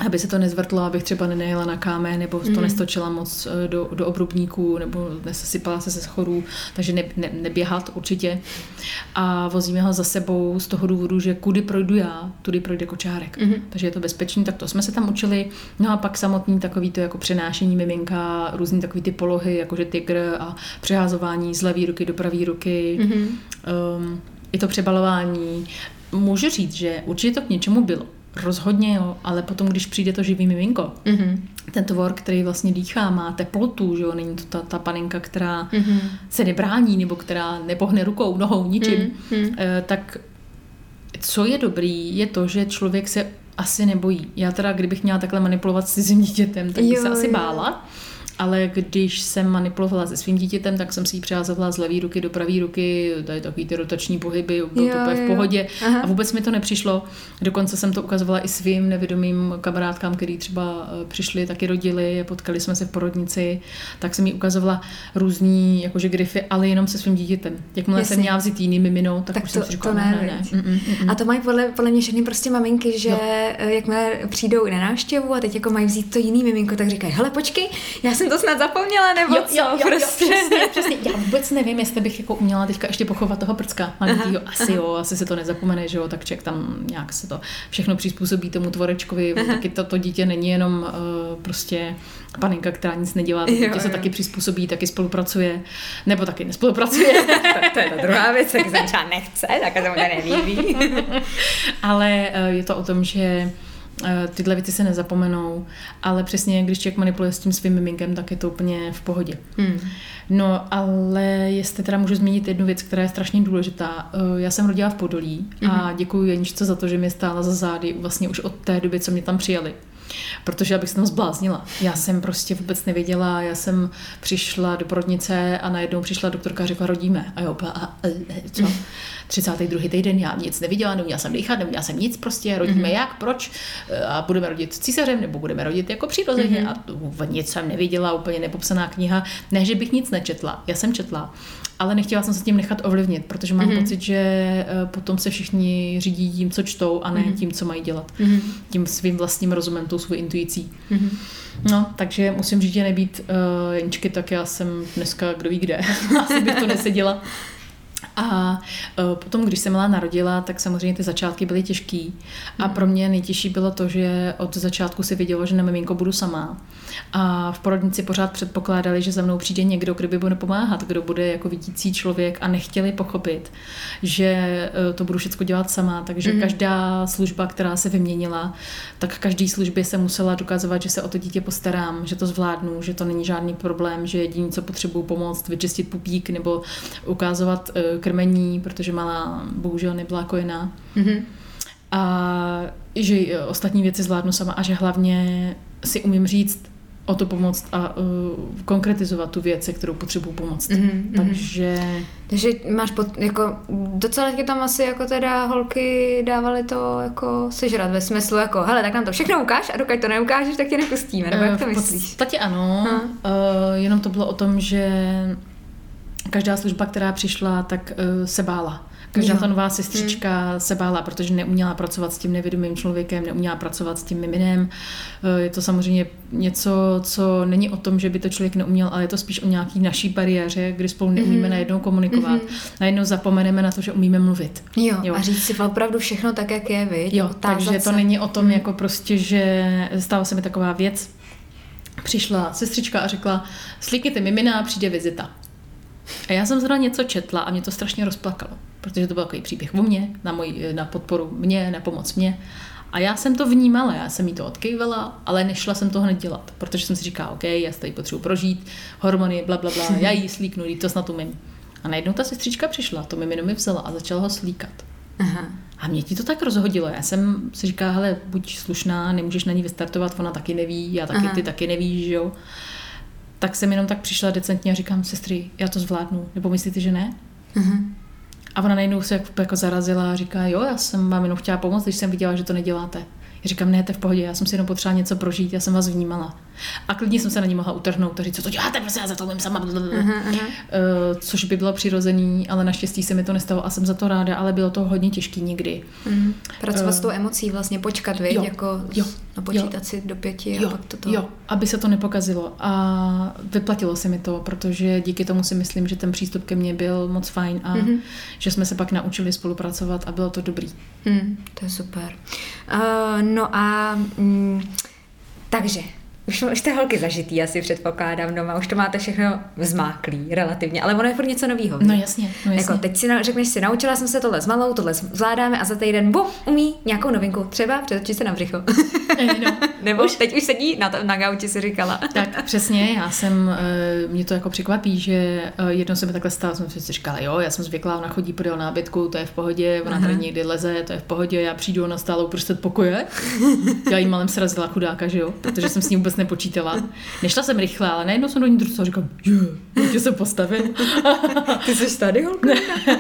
aby se to nezvrtlo, abych třeba nenejela na kámen, nebo to mm. nestočila moc eh, do, do obrubníků, nebo nesesypala se ze schodů, takže ne, ne, neběhat určitě. A vozíme ho za sebou z toho důvodu, že kudy projdu já, tudy projde kočárek. Mm. Takže je to bezpečný, tak to jsme se tam učili. No a pak samotný takový to jako přenášení miminka, různý takový ty polohy, jakože tygr a přeházování z levé ruky do pravé ruky. Mm. Um, i to přebalování. Můžu říct, že určitě to k něčemu bylo Rozhodně jo, ale potom, když přijde to živý miminko, mm-hmm. ten tvor, který vlastně dýchá, má teplotu, že jo, není to ta, ta paninka, která mm-hmm. se nebrání nebo která nepohne rukou, nohou, ničím, mm-hmm. tak co je dobrý, je to, že člověk se asi nebojí. Já teda, kdybych měla takhle manipulovat s cizím dítětem, tak bych jo, se asi bála. Jo ale když jsem manipulovala se svým dítětem, tak jsem si ji přiházovala z levé ruky do pravé ruky, tady takový ty rotační pohyby, bylo jo, to úplně v pohodě Aha. a vůbec mi to nepřišlo. Dokonce jsem to ukazovala i svým nevědomým kamarádkám, který třeba eh, přišli, taky rodili, potkali jsme se v porodnici, tak jsem jí ukazovala různý jakože grify, ale jenom se svým dítětem. Jakmile jsem měla vzít jiný mimino, tak, tak už to, jsem si říkala, to ne, ne, ne. Mm, mm, mm. A to mají podle, podle mě všechny prostě maminky, že no. Eh, jakmile přijdou na návštěvu a teď jako mají vzít to jiný miminko, tak říkají, hele počkej, já jsem to snad zapomněla, nebo jo, co? Jo, jo, prostě. jo, přesně, přesně. Já vůbec nevím, jestli bych jako uměla teďka ještě pochovat toho prcka malinkýho. Asi jo, asi se to nezapomene, že jo, tak člověk tam nějak se to všechno přizpůsobí tomu tvorečkovi. Aha. Taky to, to dítě není jenom uh, prostě paninka, která nic nedělá, to dítě se taky přizpůsobí, taky spolupracuje, nebo taky nespolupracuje. to, to je ta druhá věc, tak se třeba nechce, tak se mu to nelíbí. Ale uh, je to o tom, že tyhle věci se nezapomenou, ale přesně když člověk manipuluje s tím svým miminkem, tak je to úplně v pohodě. Hmm. No, ale jestli teda můžu zmínit jednu věc, která je strašně důležitá. Eh, já jsem rodila v Podolí hmm. a děkuji Janičce za to, že mě stála za zády vlastně už od té doby, co mě tam přijali protože abych se tam zbláznila. Já jsem prostě vůbec nevěděla, já jsem přišla do porodnice a najednou přišla doktorka a řekla, rodíme. A jo, a, a, a co? 32. týden, já nic neviděla, neuměla jsem dýchat, neuměla jsem nic, prostě rodíme mm-hmm. jak, proč a budeme rodit císařem nebo budeme rodit jako přirozeně mm-hmm. a nic jsem neviděla, úplně nepopsaná kniha. Ne, že bych nic nečetla, já jsem četla, ale nechtěla jsem se tím nechat ovlivnit, protože mám mm-hmm. pocit, že eh, potom se všichni řídí tím, co čtou a ne mm-hmm. tím, co mají dělat. Mm-hmm. Tím svým vlastním rozumem, tou svou intuicí. Mm-hmm. No, takže musím říct, že nebýt uh, Jeničky, tak já jsem dneska kdo ví kde. Asi bych to neseděla. A uh, potom, když se malá narodila, tak samozřejmě ty začátky byly těžký. A Mhm. pro mě nejtěžší bylo to, že od začátku si viděla, že na miminko budu sama. A v porodnici pořád předpokládali, že za mnou přijde někdo, kdo by bude pomáhat, kdo bude jako vidící člověk a nechtěli pochopit, že uh, to budu všechno dělat sama. Takže Mhm. každá služba, která se vyměnila, tak každý službě se musela dokazovat, že se o to dítě postarám, že to zvládnu, že to není žádný problém, že jediný, co potřebuju pomoct, vyčistit pupík nebo ukázovat eh, krmení, protože malá bohužel nebyla kojená. Mhm. A že eh, ostatní věci zvládnu sama a že hlavně si umím říct o to pomoct a uh, konkretizovat tu věc, se kterou potřebuju pomoct. Mhm, Takže Takže máš pod, jako, docela ti tam asi jako teda holky dávaly to jako sežrat ve smyslu jako, hele, tak nám to všechno ukáž a dokud to neukážeš, tak tě nepustíme, nebo jak to Eh, v myslíš? podstatě ano, uh, jenom to bylo o tom, že každá služba, která přišla, tak uh, se bála. Každá Jo. ta nová sestřička se bála, protože neuměla pracovat s tím nevědomým člověkem, neuměla pracovat s tím miminem. Eh, Je to samozřejmě něco, co není o tom, že by to člověk neuměl, ale je to spíš o nějaký naší bariéře, kdy spolu neumíme Mhm. najednou komunikovat. Najednou zapomeneme na to, že umíme mluvit. Jo, Jo. a říct si opravdu všechno tak, jak je, viď? Jo, Otázat takže to se. není o tom, jako prostě, že stala se mi taková věc, přišla sestřička a řekla, slíkněte mimina a přijde vizita. A já jsem zrovna něco četla a mě to strašně rozplakalo, protože to byl takový příběh o mně, na, můj, na podporu mě, na pomoc mě. A já jsem to vnímala, já jsem jí to odkývala, ale nešla jsem to hned dělat, protože jsem si říkala, OK, já si tady potřebuji prožít, hormony, bla, bla, bla, já jí slíknu, jí to snad umím. A najednou ta sestřička přišla, to mimino mi vzala a začala ho slíkat. Aha. A mě ti to tak rozhodilo. Já jsem si říkala, hele, buď slušná, nemůžeš na ní vystartovat, ona taky neví, já taky, Aha. ty taky nevíš, jo. Tak jsem jenom tak přišla decentně a říkám, sestry, já to zvládnu. Nebo myslíte, že ne? Aha. A ona najednou se jako, jako zarazila a říká, jo, já jsem vám jenom chtěla pomoct, když jsem viděla, že to neděláte. Já říkám, ne, to je v pohodě, já jsem si jenom potřebovala něco prožít, já jsem vás vnímala. A klidně jsem se na ní mohla utrhnout a říct, co to děláte, prostě já za to umím sama. aha. Eh, což by bylo přirozený, ale naštěstí se mi to nestalo a jsem za to ráda, ale bylo to hodně těžký někdy. Mhm. Pracovat Eh, s tou emocí, vlastně počkat, jo, jako jo, napočítat si do pěti a Jo, pak to to... jo, aby se to nepokazilo. A vyplatilo se mi to, protože díky tomu si myslím, že ten přístup ke mně byl moc fajn a Mhm. že jsme se pak naučili spolupracovat a bylo to dobrý. Hmm, to je super. Uh, no a mm, takže, už, už jste holky zažitý, asi předpokládám doma, už to máte všechno zmáklý relativně, ale ono je furt něco nového. No jasně, no jasně. Jako teď si na, řekneš si, naučila jsem se tohle s malou, tohle zvládáme a za týden, bum, umí nějakou novinku, třeba přetočit se na břicho. Eh, no, Nebo už teď už sedí na, to, na gauči, si říkala. tak přesně, já jsem, eh, mě to jako překvapí, že eh, jednou se mi takhle stalo, jsem si říkala, jo, já jsem zvyklá, ona chodí podél nábytku, to je v pohodě, ona tady někdy leze, to je v pohodě, já přijdu, ona stála uprostřed pokoje, já jí malem srazila chudáka, že jo, protože jsem s ní vůbec nepočítala. Nešla jsem rychle, ale najednou jsem do ní drucla a říkám, tě se postavil. Ty jsi tady, holka?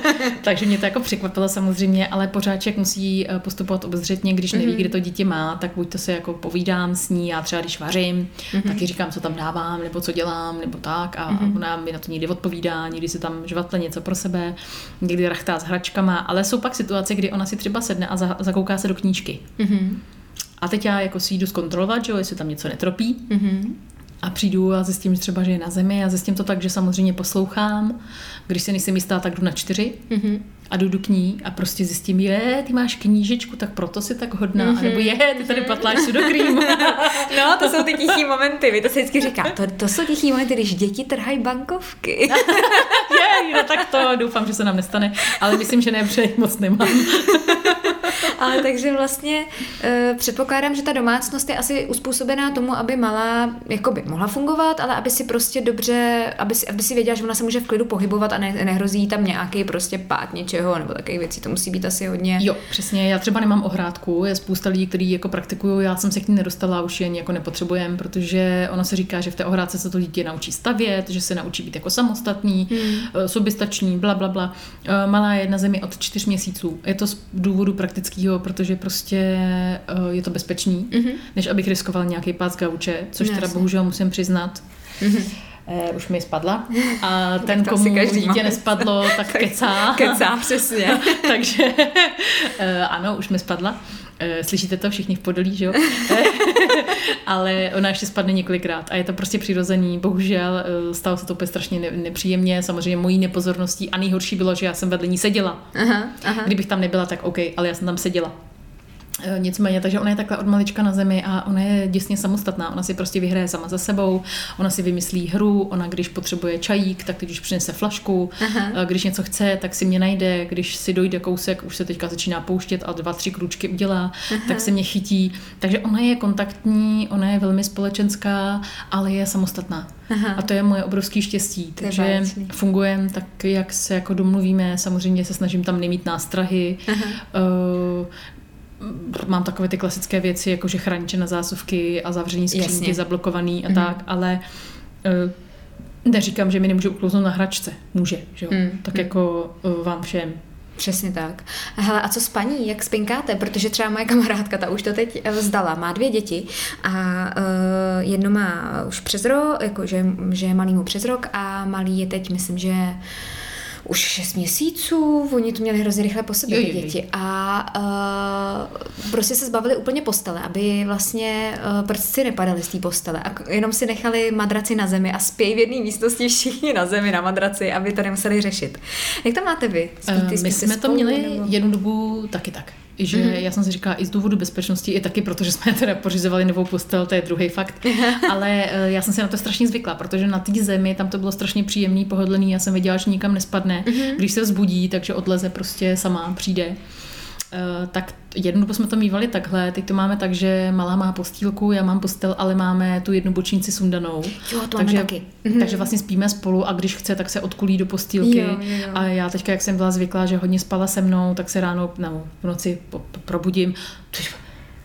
Takže mě to jako překvapilo samozřejmě, ale pořádček musí eh, postupovat obezřetně, když neví, Mhm. kde to dítě má, tak buď to se jako povídám s ní, já třeba když vařím, Mhm. taky říkám, co tam dávám, nebo co dělám, nebo tak a Mhm. ona mi na to někdy odpovídá, někdy si tam žvatle něco pro sebe, někdy rachtá s hračkama, ale jsou pak situace, kdy ona si třeba sedne a za- zakouká se do knížky. A teď já jako si jdu zkontrolovat, že jo, jestli tam něco netropí. Mhm. A přijdu a zjistím že třeba, že je na zemi a zjistím to tak, že samozřejmě poslouchám. Když si nejsem jistá, tak jdu na čtyři Mhm. a jdu do kní a prostě zjistím, je, ty máš knížečku, tak proto si tak hodná, Mhm. mm-hmm. nebo je, ty tady patláš do krýmu. No, to jsou ty tichý momenty, vy to se vždycky říká, to, to jsou tichý momenty, když děti trhají bankovky. je, no tak to doufám, že se nám nestane, ale myslím, že ne, protože moc nemám. Ale takže vlastně uh, předpokládám, že ta domácnost je asi uspůsobená tomu, aby malá jakoby mohla fungovat, ale aby si prostě dobře, aby si, aby si věděla, že ona se může v klidu pohybovat a ne, nehrozí tam nějaký prostě pád něčeho nebo takových věcí. To musí být asi hodně. Jo, přesně, já třeba nemám ohrádku, je spousta lidí, kteří jako praktikují, já jsem se k ní nedostala, už ji ani jako nepotřebujem, protože ono se říká, že v té ohrádce se to dítě naučí stavět, že se naučí být jako samostatný, hmm. soběstačný, bla, bla, bla. Eh, Malá je na zemi od čtyř měsíců. Je to z důvodu praktického, protože prostě eh, je to bezpečný, Mhm. než abych riskoval nějaký pás gauče, což teda Jasně. bohužel musím přiznat. Eh, už mi spadla. A ten, asi komu každý dítě nespadlo, tak kecá. Kecá, přesně. Takže eh, ano, už mi spadla. Eh, Slyšíte to všichni v Podolí, že jo? ale ona ještě spadne několikrát a je to prostě přirozený. Bohužel eh, stalo se to úplně strašně nepříjemně, samozřejmě mojí nepozorností a nejhorší bylo, že já jsem vedle ní seděla. Aha, aha. Kdybych tam nebyla, tak OK, ale já jsem tam seděla. Eh, nicméně, takže ona je takhle od malička na zemi a ona je děsně samostatná. Ona si prostě vyhraje sama za sebou, ona si vymyslí hru, ona když potřebuje čajík, tak teď už přinese flašku, Aha. Eh, když něco chce, tak si mě najde, když si dojde kousek, už se teďka začíná pouštět a dva, tři kručky udělá, Aha. tak se mě chytí. Takže ona je kontaktní, ona je velmi společenská, ale je samostatná. Aha. A to je moje obrovské štěstí. Takže fungujeme tak, jak se jako domluvíme. Samozřejmě se snažím tam nemít nástrahy. Aha. Uh, mám takové ty klasické věci, jako že chraniče na zásuvky a zavření skřínky Jasně. zablokovaný a mm. tak, ale uh, neříkám, že mi nemůže uklouznout na hračce. Může, že jo? Mm. Tak mm. jako uh, vám všem. Přesně tak. Hele, a co s paní, jak spinkáte? Protože třeba moje kamarádka, ta už to teď eh, vzdala, má dvě děti a uh, jedno má už přes rok, jako že, že je malý mu přes rok a malý je teď, myslím, že už 6 měsíců, oni to měli hrozně rychle po sobě, ty děti. A uh, prostě se zbavili úplně postele, aby vlastně uh, prsty nepadaly z té postele. A jenom si nechali madraci na zemi a spějí v jedné místnosti všichni na zemi na madraci, aby to nemuseli řešit. Jak to máte vy? Spíte, uh, my jsme spolu, to měli nebo? jednu dobu taky tak že mm-hmm. já jsem si říkala i z důvodu bezpečnosti, i taky protože jsme teda pořizovali novou postel, to je druhý fakt, ale uh, já jsem si na to strašně zvykla, protože na té zemi tam to bylo strašně příjemný, pohodlný, já jsem věděla, že nikam nespadne, mm-hmm. když se vzbudí, takže odleze prostě sama, přijde. Uh, tak jednu dobu jsme to mývali takhle, teď to máme tak, že malá má postýlku, já mám postel, ale máme tu jednu bočnici sundanou. Jo, to takže, taky. Mhm. Takže vlastně spíme spolu a když chce, tak se odkulí do postýlky. Jo, jo. A já teďka, jak jsem byla zvyklá, že hodně spala se mnou, tak se ráno, no, v noci po, po, probudím.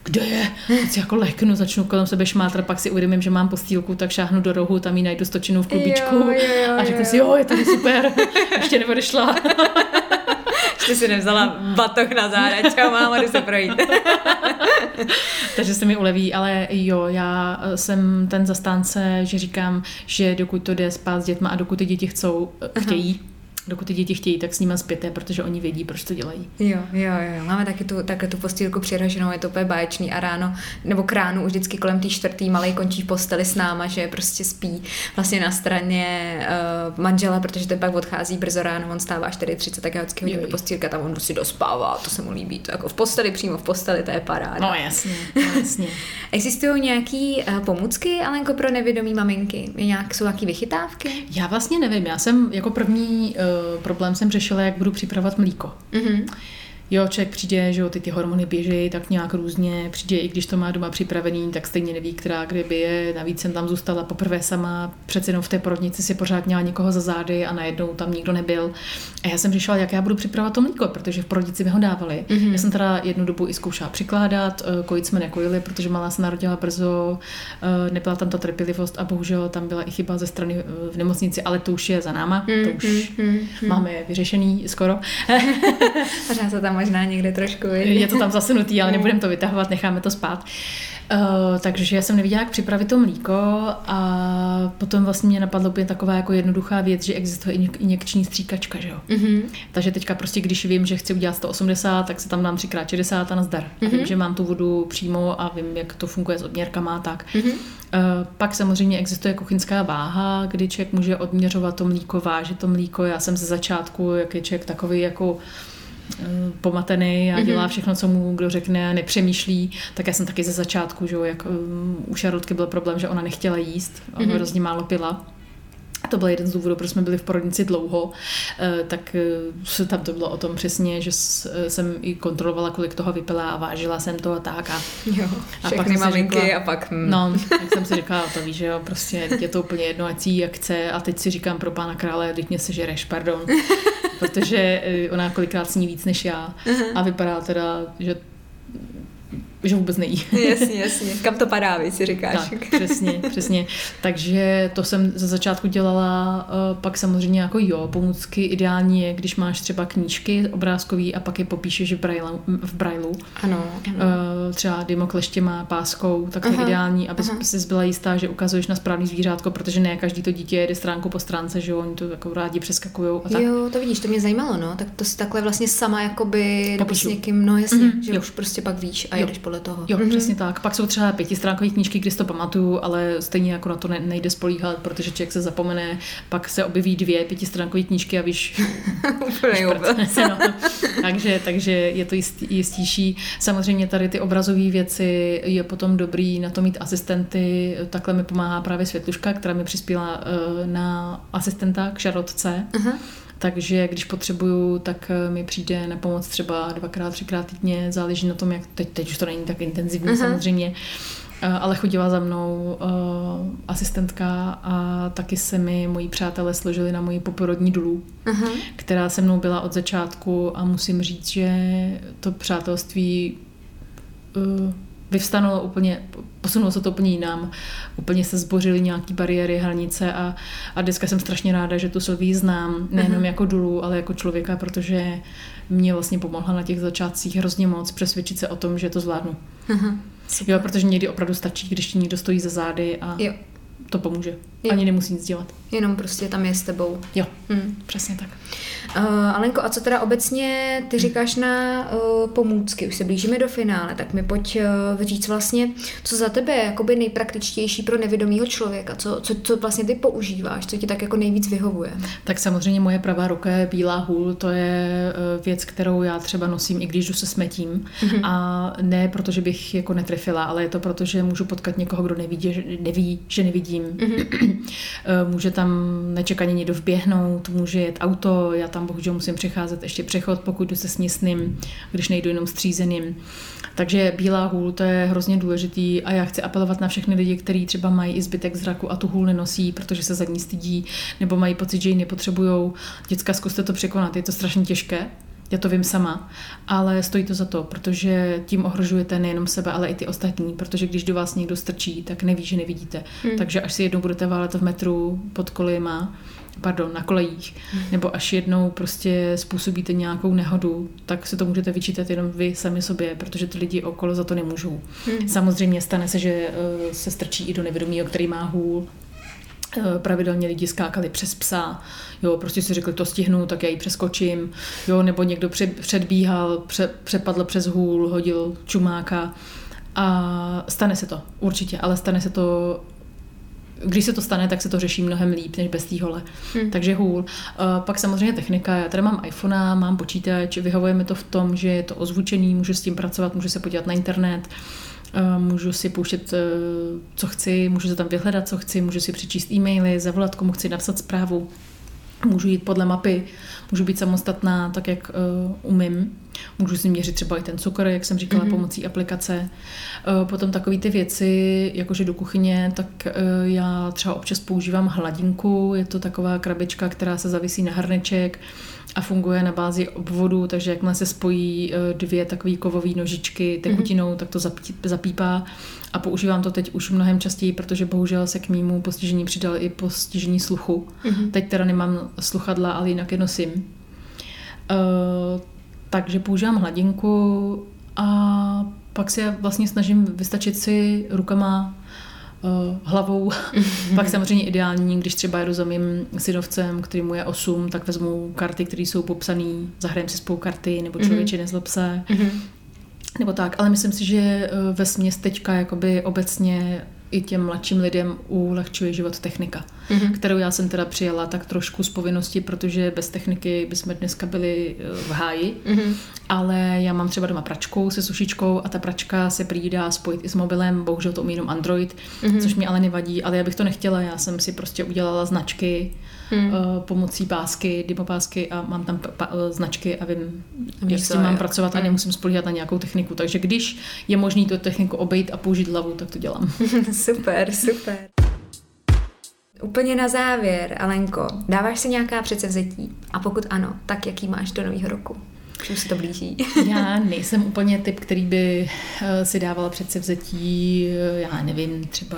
Kde je? Teď si jako lehknu, začnu kolem sebe šmátrat, pak si uvědomím, že mám postýlku, tak šáhnu do rohu, tam ji najdu stočenou v klubičku jo, jo, jo, a řeknu si, jo, je to super, ještě neodešla. Ještě si nevzala batoh na záda, čau máma, jdu se projít. Takže se mi uleví, ale jo, já jsem ten zastánce, že říkám, že dokud to jde spát s dětma a dokud ty děti chcou, chtějí, Aha dokud ty děti chtějí, tak s nimi zpěté, protože oni vědí, proč to dělají. Jo, jo, jo. Máme taky tu, taky tu postýlku přiraženou, je to úplně báječný a ráno, nebo k ránu už vždycky kolem té čtvrtý malej končí v posteli s náma, že prostě spí vlastně na straně uh, manžela, protože ten pak odchází brzo ráno, on stává 4.30, tak já vždycky hodím do postýlka, tam on si dospává, to se mu líbí, to jako v posteli, přímo v posteli, to je paráda. No jasně, no, jasně. Existují nějaký uh, pomůcky, Alenko, pro nevědomí maminky? Nějak, jsou nějaký vychytávky? Já vlastně nevím, já jsem jako první uh, problém jsem řešila, jak budu připravovat mlíko. Mm-hmm jo, člověk přijde, že jo, ty, ty hormony běží tak nějak různě, přijde, i když to má doma připravený, tak stejně neví, která kde je. Navíc jsem tam zůstala poprvé sama, přece jenom v té porodnici si pořád měla někoho za zády a najednou tam nikdo nebyl. A já jsem řešila, jak já budu připravovat to mlíko, protože v porodnici mi ho dávali. Mm-hmm. Já jsem teda jednu dobu i zkoušela přikládat, eh, kojit jsme nekojili, protože malá se narodila brzo, eh, nebyla tam ta trpělivost a bohužel tam byla i chyba ze strany eh, v nemocnici, ale to už je za náma, mm-hmm. to už mm-hmm. máme vyřešený skoro. Pořád se tam možná někde trošku. Je to tam zasunutý, ale nebudeme to vytahovat, necháme to spát. Uh, takže já jsem nevěděla, jak připravit to mlíko a potom vlastně mě napadlo úplně taková jako jednoduchá věc, že existuje injekční stříkačka, že jo. Mm-hmm. Takže teďka prostě, když vím, že chci udělat 180, tak se tam dám 3x60 a nazdar. Mm-hmm. A vím, že mám tu vodu přímo a vím, jak to funguje s odměrkama a tak. Mm-hmm. Uh, pak samozřejmě existuje kuchyňská váha, kdy člověk může odměřovat to mlíko, vážit to mlíko. Já jsem ze začátku, jak je člověk takový jako pomatený a dělá mhm. všechno, co mu kdo řekne a nepřemýšlí, tak já jsem taky ze začátku, že jak um, u Šarlotky byl problém, že ona nechtěla jíst, mm-hmm. hrozně málo pila to byl jeden z důvodů, proč jsme byli v porodnici dlouho, eh, tak eh, tam to bylo o tom přesně, že eh, jsem i kontrolovala, kolik toho vypila a vážila jsem to a tak. A, jo, a pak maminky řekla, a pak... Hmm. No, tak jsem si říkala, to víš, že jo, prostě je to úplně jedno, ať si jak chce a teď si říkám pro pána krále, teď mě sežereš, pardon, protože ona kolikrát sní víc než já. A vypadá teda, že že vůbec nejí. Jasně, jasně. Kam to padá, vy si říkáš. Tak, přesně, přesně. Takže to jsem ze začátku dělala, eh, pak samozřejmě jako jo, pomůcky ideální je, když máš třeba knížky obrázkový a pak je popíšeš v, brailu. V brailu. Ano, ano. Eh, třeba má páskou, tak to je ideální, aby si byla jistá, že ukazuješ na správný zvířátko, protože ne každý to dítě jede stránku po stránce, že oni to jako rádi přeskakují. A tak. Jo, to vidíš, to mě zajímalo, no. Tak to si takhle vlastně sama jakoby, s někým, no jasně, mm-hmm, že jo. už prostě pak víš a jedeš podle podle toho. Jo, mm-hmm. přesně tak. Pak jsou třeba pětistránkové knížky, kde si to pamatuju, ale stejně jako na to ne, nejde spolíhat, protože člověk se zapomene, pak se objeví dvě pětistránkové knížky a víš, Úplně no. takže, takže je to jist, jistější. Samozřejmě tady ty obrazové věci je potom dobrý na to mít asistenty. Takhle mi pomáhá právě Světluška, která mi přispěla uh, na asistenta k šarotce. Uh-huh takže když potřebuju, tak eh, mi přijde na pomoc třeba dvakrát, třikrát týdně, záleží na tom, jak teď, teď už to není tak intenzivní uh-huh. samozřejmě, eh, ale chodila za mnou uh, asistentka a taky se mi moji přátelé složili na moji poporodní důlu, uh-huh. která se mnou byla od začátku a musím říct, že to přátelství uh, vyvstanulo úplně, posunulo se to úplně jinam, úplně se zbořily nějaké bariéry, hranice a, a dneska jsem strašně ráda, že tu Sylvii znám, nejenom uh-huh. jako Dulu, ale jako člověka, protože mě vlastně pomohla na těch začátcích hrozně moc přesvědčit se o tom, že to zvládnu. Uh-huh. Jo, protože někdy opravdu stačí, když ti někdo stojí za zády a jo. to pomůže. Jo. Ani nemusí nic dělat. Jenom prostě tam je s tebou. Jo, hmm. přesně tak. Uh, Alenko, a co teda obecně ty říkáš na uh, pomůcky? Už se blížíme do finále, tak mi pojď uh, říct vlastně, co za tebe je jakoby nejpraktičtější pro nevědomého člověka, co, co, co vlastně ty používáš, co ti tak jako nejvíc vyhovuje? Tak samozřejmě moje pravá ruka je bílá hůl, to je uh, věc, kterou já třeba nosím, i když jdu se smetím. Mm-hmm. A ne protože bych jako netrefila, ale je to proto, že můžu potkat někoho, kdo neví, že, neví, že nevidím. Mm-hmm Eh, může tam nečekaně někdo vběhnout, může jet auto, já tam bohužel musím přecházet ještě přechod, pokud jdu se snisným, když nejdu jenom střízeným. Takže bílá hůl, to je hrozně důležitý a já chci apelovat na všechny lidi, kteří třeba mají i zbytek zraku a tu hůl nenosí, protože se za ní stydí, nebo mají pocit, že ji nepotřebují. Děcka, zkuste to překonat, je to strašně těžké, já to vím sama, ale stojí to za to, protože tím ohrožujete nejenom sebe, ale i ty ostatní, protože když do vás někdo strčí, tak neví, že nevidíte. Hmm. Takže až si jednou budete válet v metru pod kolima, pardon, na kolejích, nebo až jednou prostě způsobíte nějakou nehodu, tak si to můžete vyčítat jenom vy sami sobě, protože ty lidi okolo za to nemůžou. Hmm. Samozřejmě stane se, že eh, se strčí i do nevědomího, který má hůl, Eh, pravidelně lidi skákali přes psa, jo, prostě si řekli, to stihnu, tak já ji přeskočím, jo, nebo někdo předbíhal, pře, přepadl přes hůl, hodil čumáka a stane se to, určitě, ale stane se to když se to stane, tak se to řeší mnohem líp než bez té hole. Hmm. Takže hůl. Uh, pak samozřejmě technika. Já tady mám iPhone, mám počítač, vyhovuje mi to v tom, že je to ozvučený, můžu s tím pracovat, můžu se podívat na internet. Uh, můžu si pouštět, eh, co chci, můžu se tam vyhledat, co chci, můžu si přečíst e-maily, zavolat komu chci napsat zprávu, můžu jít podle mapy, můžu být samostatná tak, jak uh, umím. Můžu si měřit třeba i ten cukr, jak jsem říkala, mm-hmm. pomocí aplikace. Uh, potom takové ty věci, jakože do kuchyně, tak uh, já třeba občas používám hladinku, je to taková krabička, která se zavisí na hrneček a funguje na bázi obvodu, takže jakmile se spojí eh, dvě takové kovové nožičky tekutinou, mm-hmm. tak to zapípá a používám to teď už mnohem častěji, protože bohužel se k mýmu postižení přidal i postižení sluchu. Mm-hmm. Teď teda nemám sluchadla, ale jinak je nosím. Uh, takže používám hladinku a pak se vlastně snažím vystačit si rukama hlavou. Pak samozřejmě ideální, když třeba jedu za mým synovcem, který mu je 8, tak vezmu karty, které jsou popsané, zahrajeme si spolu karty, nebo mhm. člověče nezlob se. Mhm. Nebo tak, ale myslím si, že eh, ve směs teďka jakoby obecně i těm mladším lidem ulehčuje život technika, mm-hmm. kterou já jsem teda přijela tak trošku z povinnosti, protože bez techniky bychom dneska byli eh, v háji, mm-hmm. ale já mám třeba doma pračku se sušičkou a ta pračka se prý dá spojit i s mobilem, bohužel to umí jenom Android, mm-hmm. což mi ale nevadí, ale já bych to nechtěla, já jsem si prostě udělala značky, hmm. uh, pomocí pásky, dimopásky a mám tam pa, uh, značky a vím, jak s tím mám je. pracovat hmm. a nemusím spolíhat na nějakou techniku. Takže když je možný tu techniku obejít a použít hlavu, tak to dělám. super, super. Úplně na závěr, Alenko, dáváš si nějaká předsevzetí? A pokud ano, tak jaký máš do nového roku? Už se to blíží. já nejsem úplně typ, který by eh, si dával předsevzetí, eh, já nevím, třeba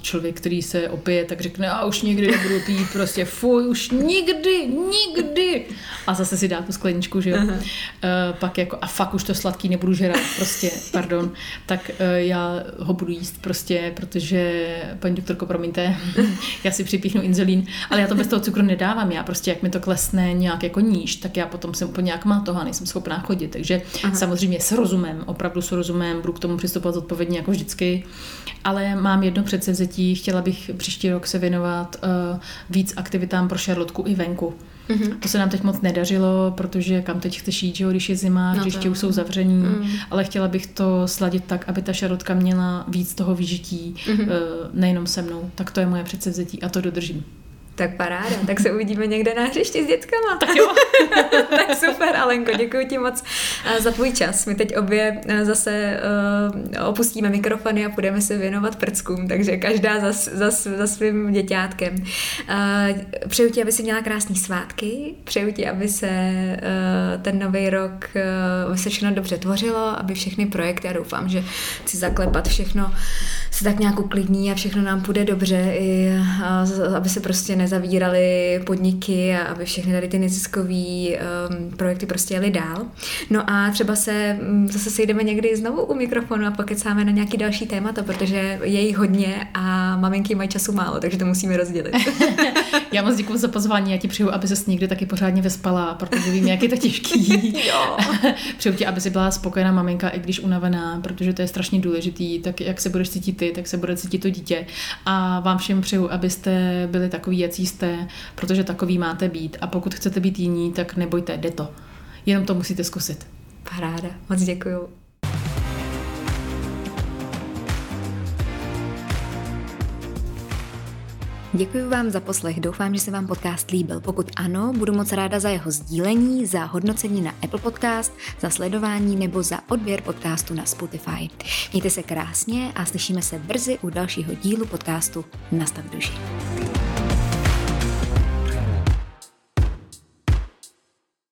člověk, který se opije, tak řekne, a už nikdy nebudu pít, prostě fuj, už nikdy, nikdy. A zase si dá tu skleničku, že jo. Uh, pak jako, a fakt už to sladký nebudu žerat, prostě, pardon. Tak uh, já ho budu jíst prostě, protože, paní doktorko, promiňte, já si připíchnu inzulín, ale já to bez toho cukru nedávám. Já prostě, jak mi to klesne nějak jako níž, tak já potom jsem úplně jak má toho, jsem schopná chodit. Takže Aha. samozřejmě s rozumem, opravdu s rozumem, budu k tomu přistupovat odpovědně jako vždycky. Ale mám jedno předsevzetí, chtěla bych příští rok se věnovat uh, víc aktivitám pro šarlotku i venku. Mm-hmm. To se nám teď moc nedařilo, protože kam teď chceš jít, že jo, když je zima, no hřiště už jsou zavření, mm. ale chtěla bych to sladit tak, aby ta šarotka měla víc toho vyžití, mm-hmm. nejenom se mnou. Tak to je moje předsevzetí a to dodržím. Tak paráda, tak se uvidíme někde na hřišti s dětskama. Tak jo. tak super, Alenko, děkuji ti moc eh, za tvůj čas. My teď obě eh, zase uh, opustíme mikrofony a budeme se věnovat prckům, takže každá za, za, za svým děťátkem. Přeju ti, aby si měla krásný svátky, přeju ti, aby se ten nový rok uh, se všechno dobře tvořilo, aby všechny projekty, já doufám, že si zaklepat všechno se tak nějak uklidní a všechno nám půjde dobře, i, aby se prostě nezavírali podniky a aby všechny tady ty neziskové um, projekty prostě jeli dál. No a třeba se um, zase sejdeme někdy znovu u mikrofonu a pokecáme na nějaký další témata, protože je jich hodně a maminky mají času málo, takže to musíme rozdělit. já moc děkuji za pozvání, já ti přeju, aby se někdy taky pořádně vyspala, protože vím, jak je to těžký. jo. přeju ti, aby si byla spokojená maminka, i když unavená, protože to je strašně důležitý, tak jak se budeš cítit ty, tak se bude cítit to dítě. A vám všem přeju, abyste byli takový, jací jste, protože takový máte být. A pokud chcete být jiní, tak nebojte, jde to. Jenom to musíte zkusit. Paráda, moc děkuju. Děkuji vám za poslech, doufám, že se vám podcast líbil. Pokud ano, budu moc ráda za jeho sdílení, za hodnocení na Apple Podcast, za sledování nebo za odběr podcastu na Spotify. Mějte se krásně a slyšíme se brzy u dalšího dílu podcastu Nastav duši.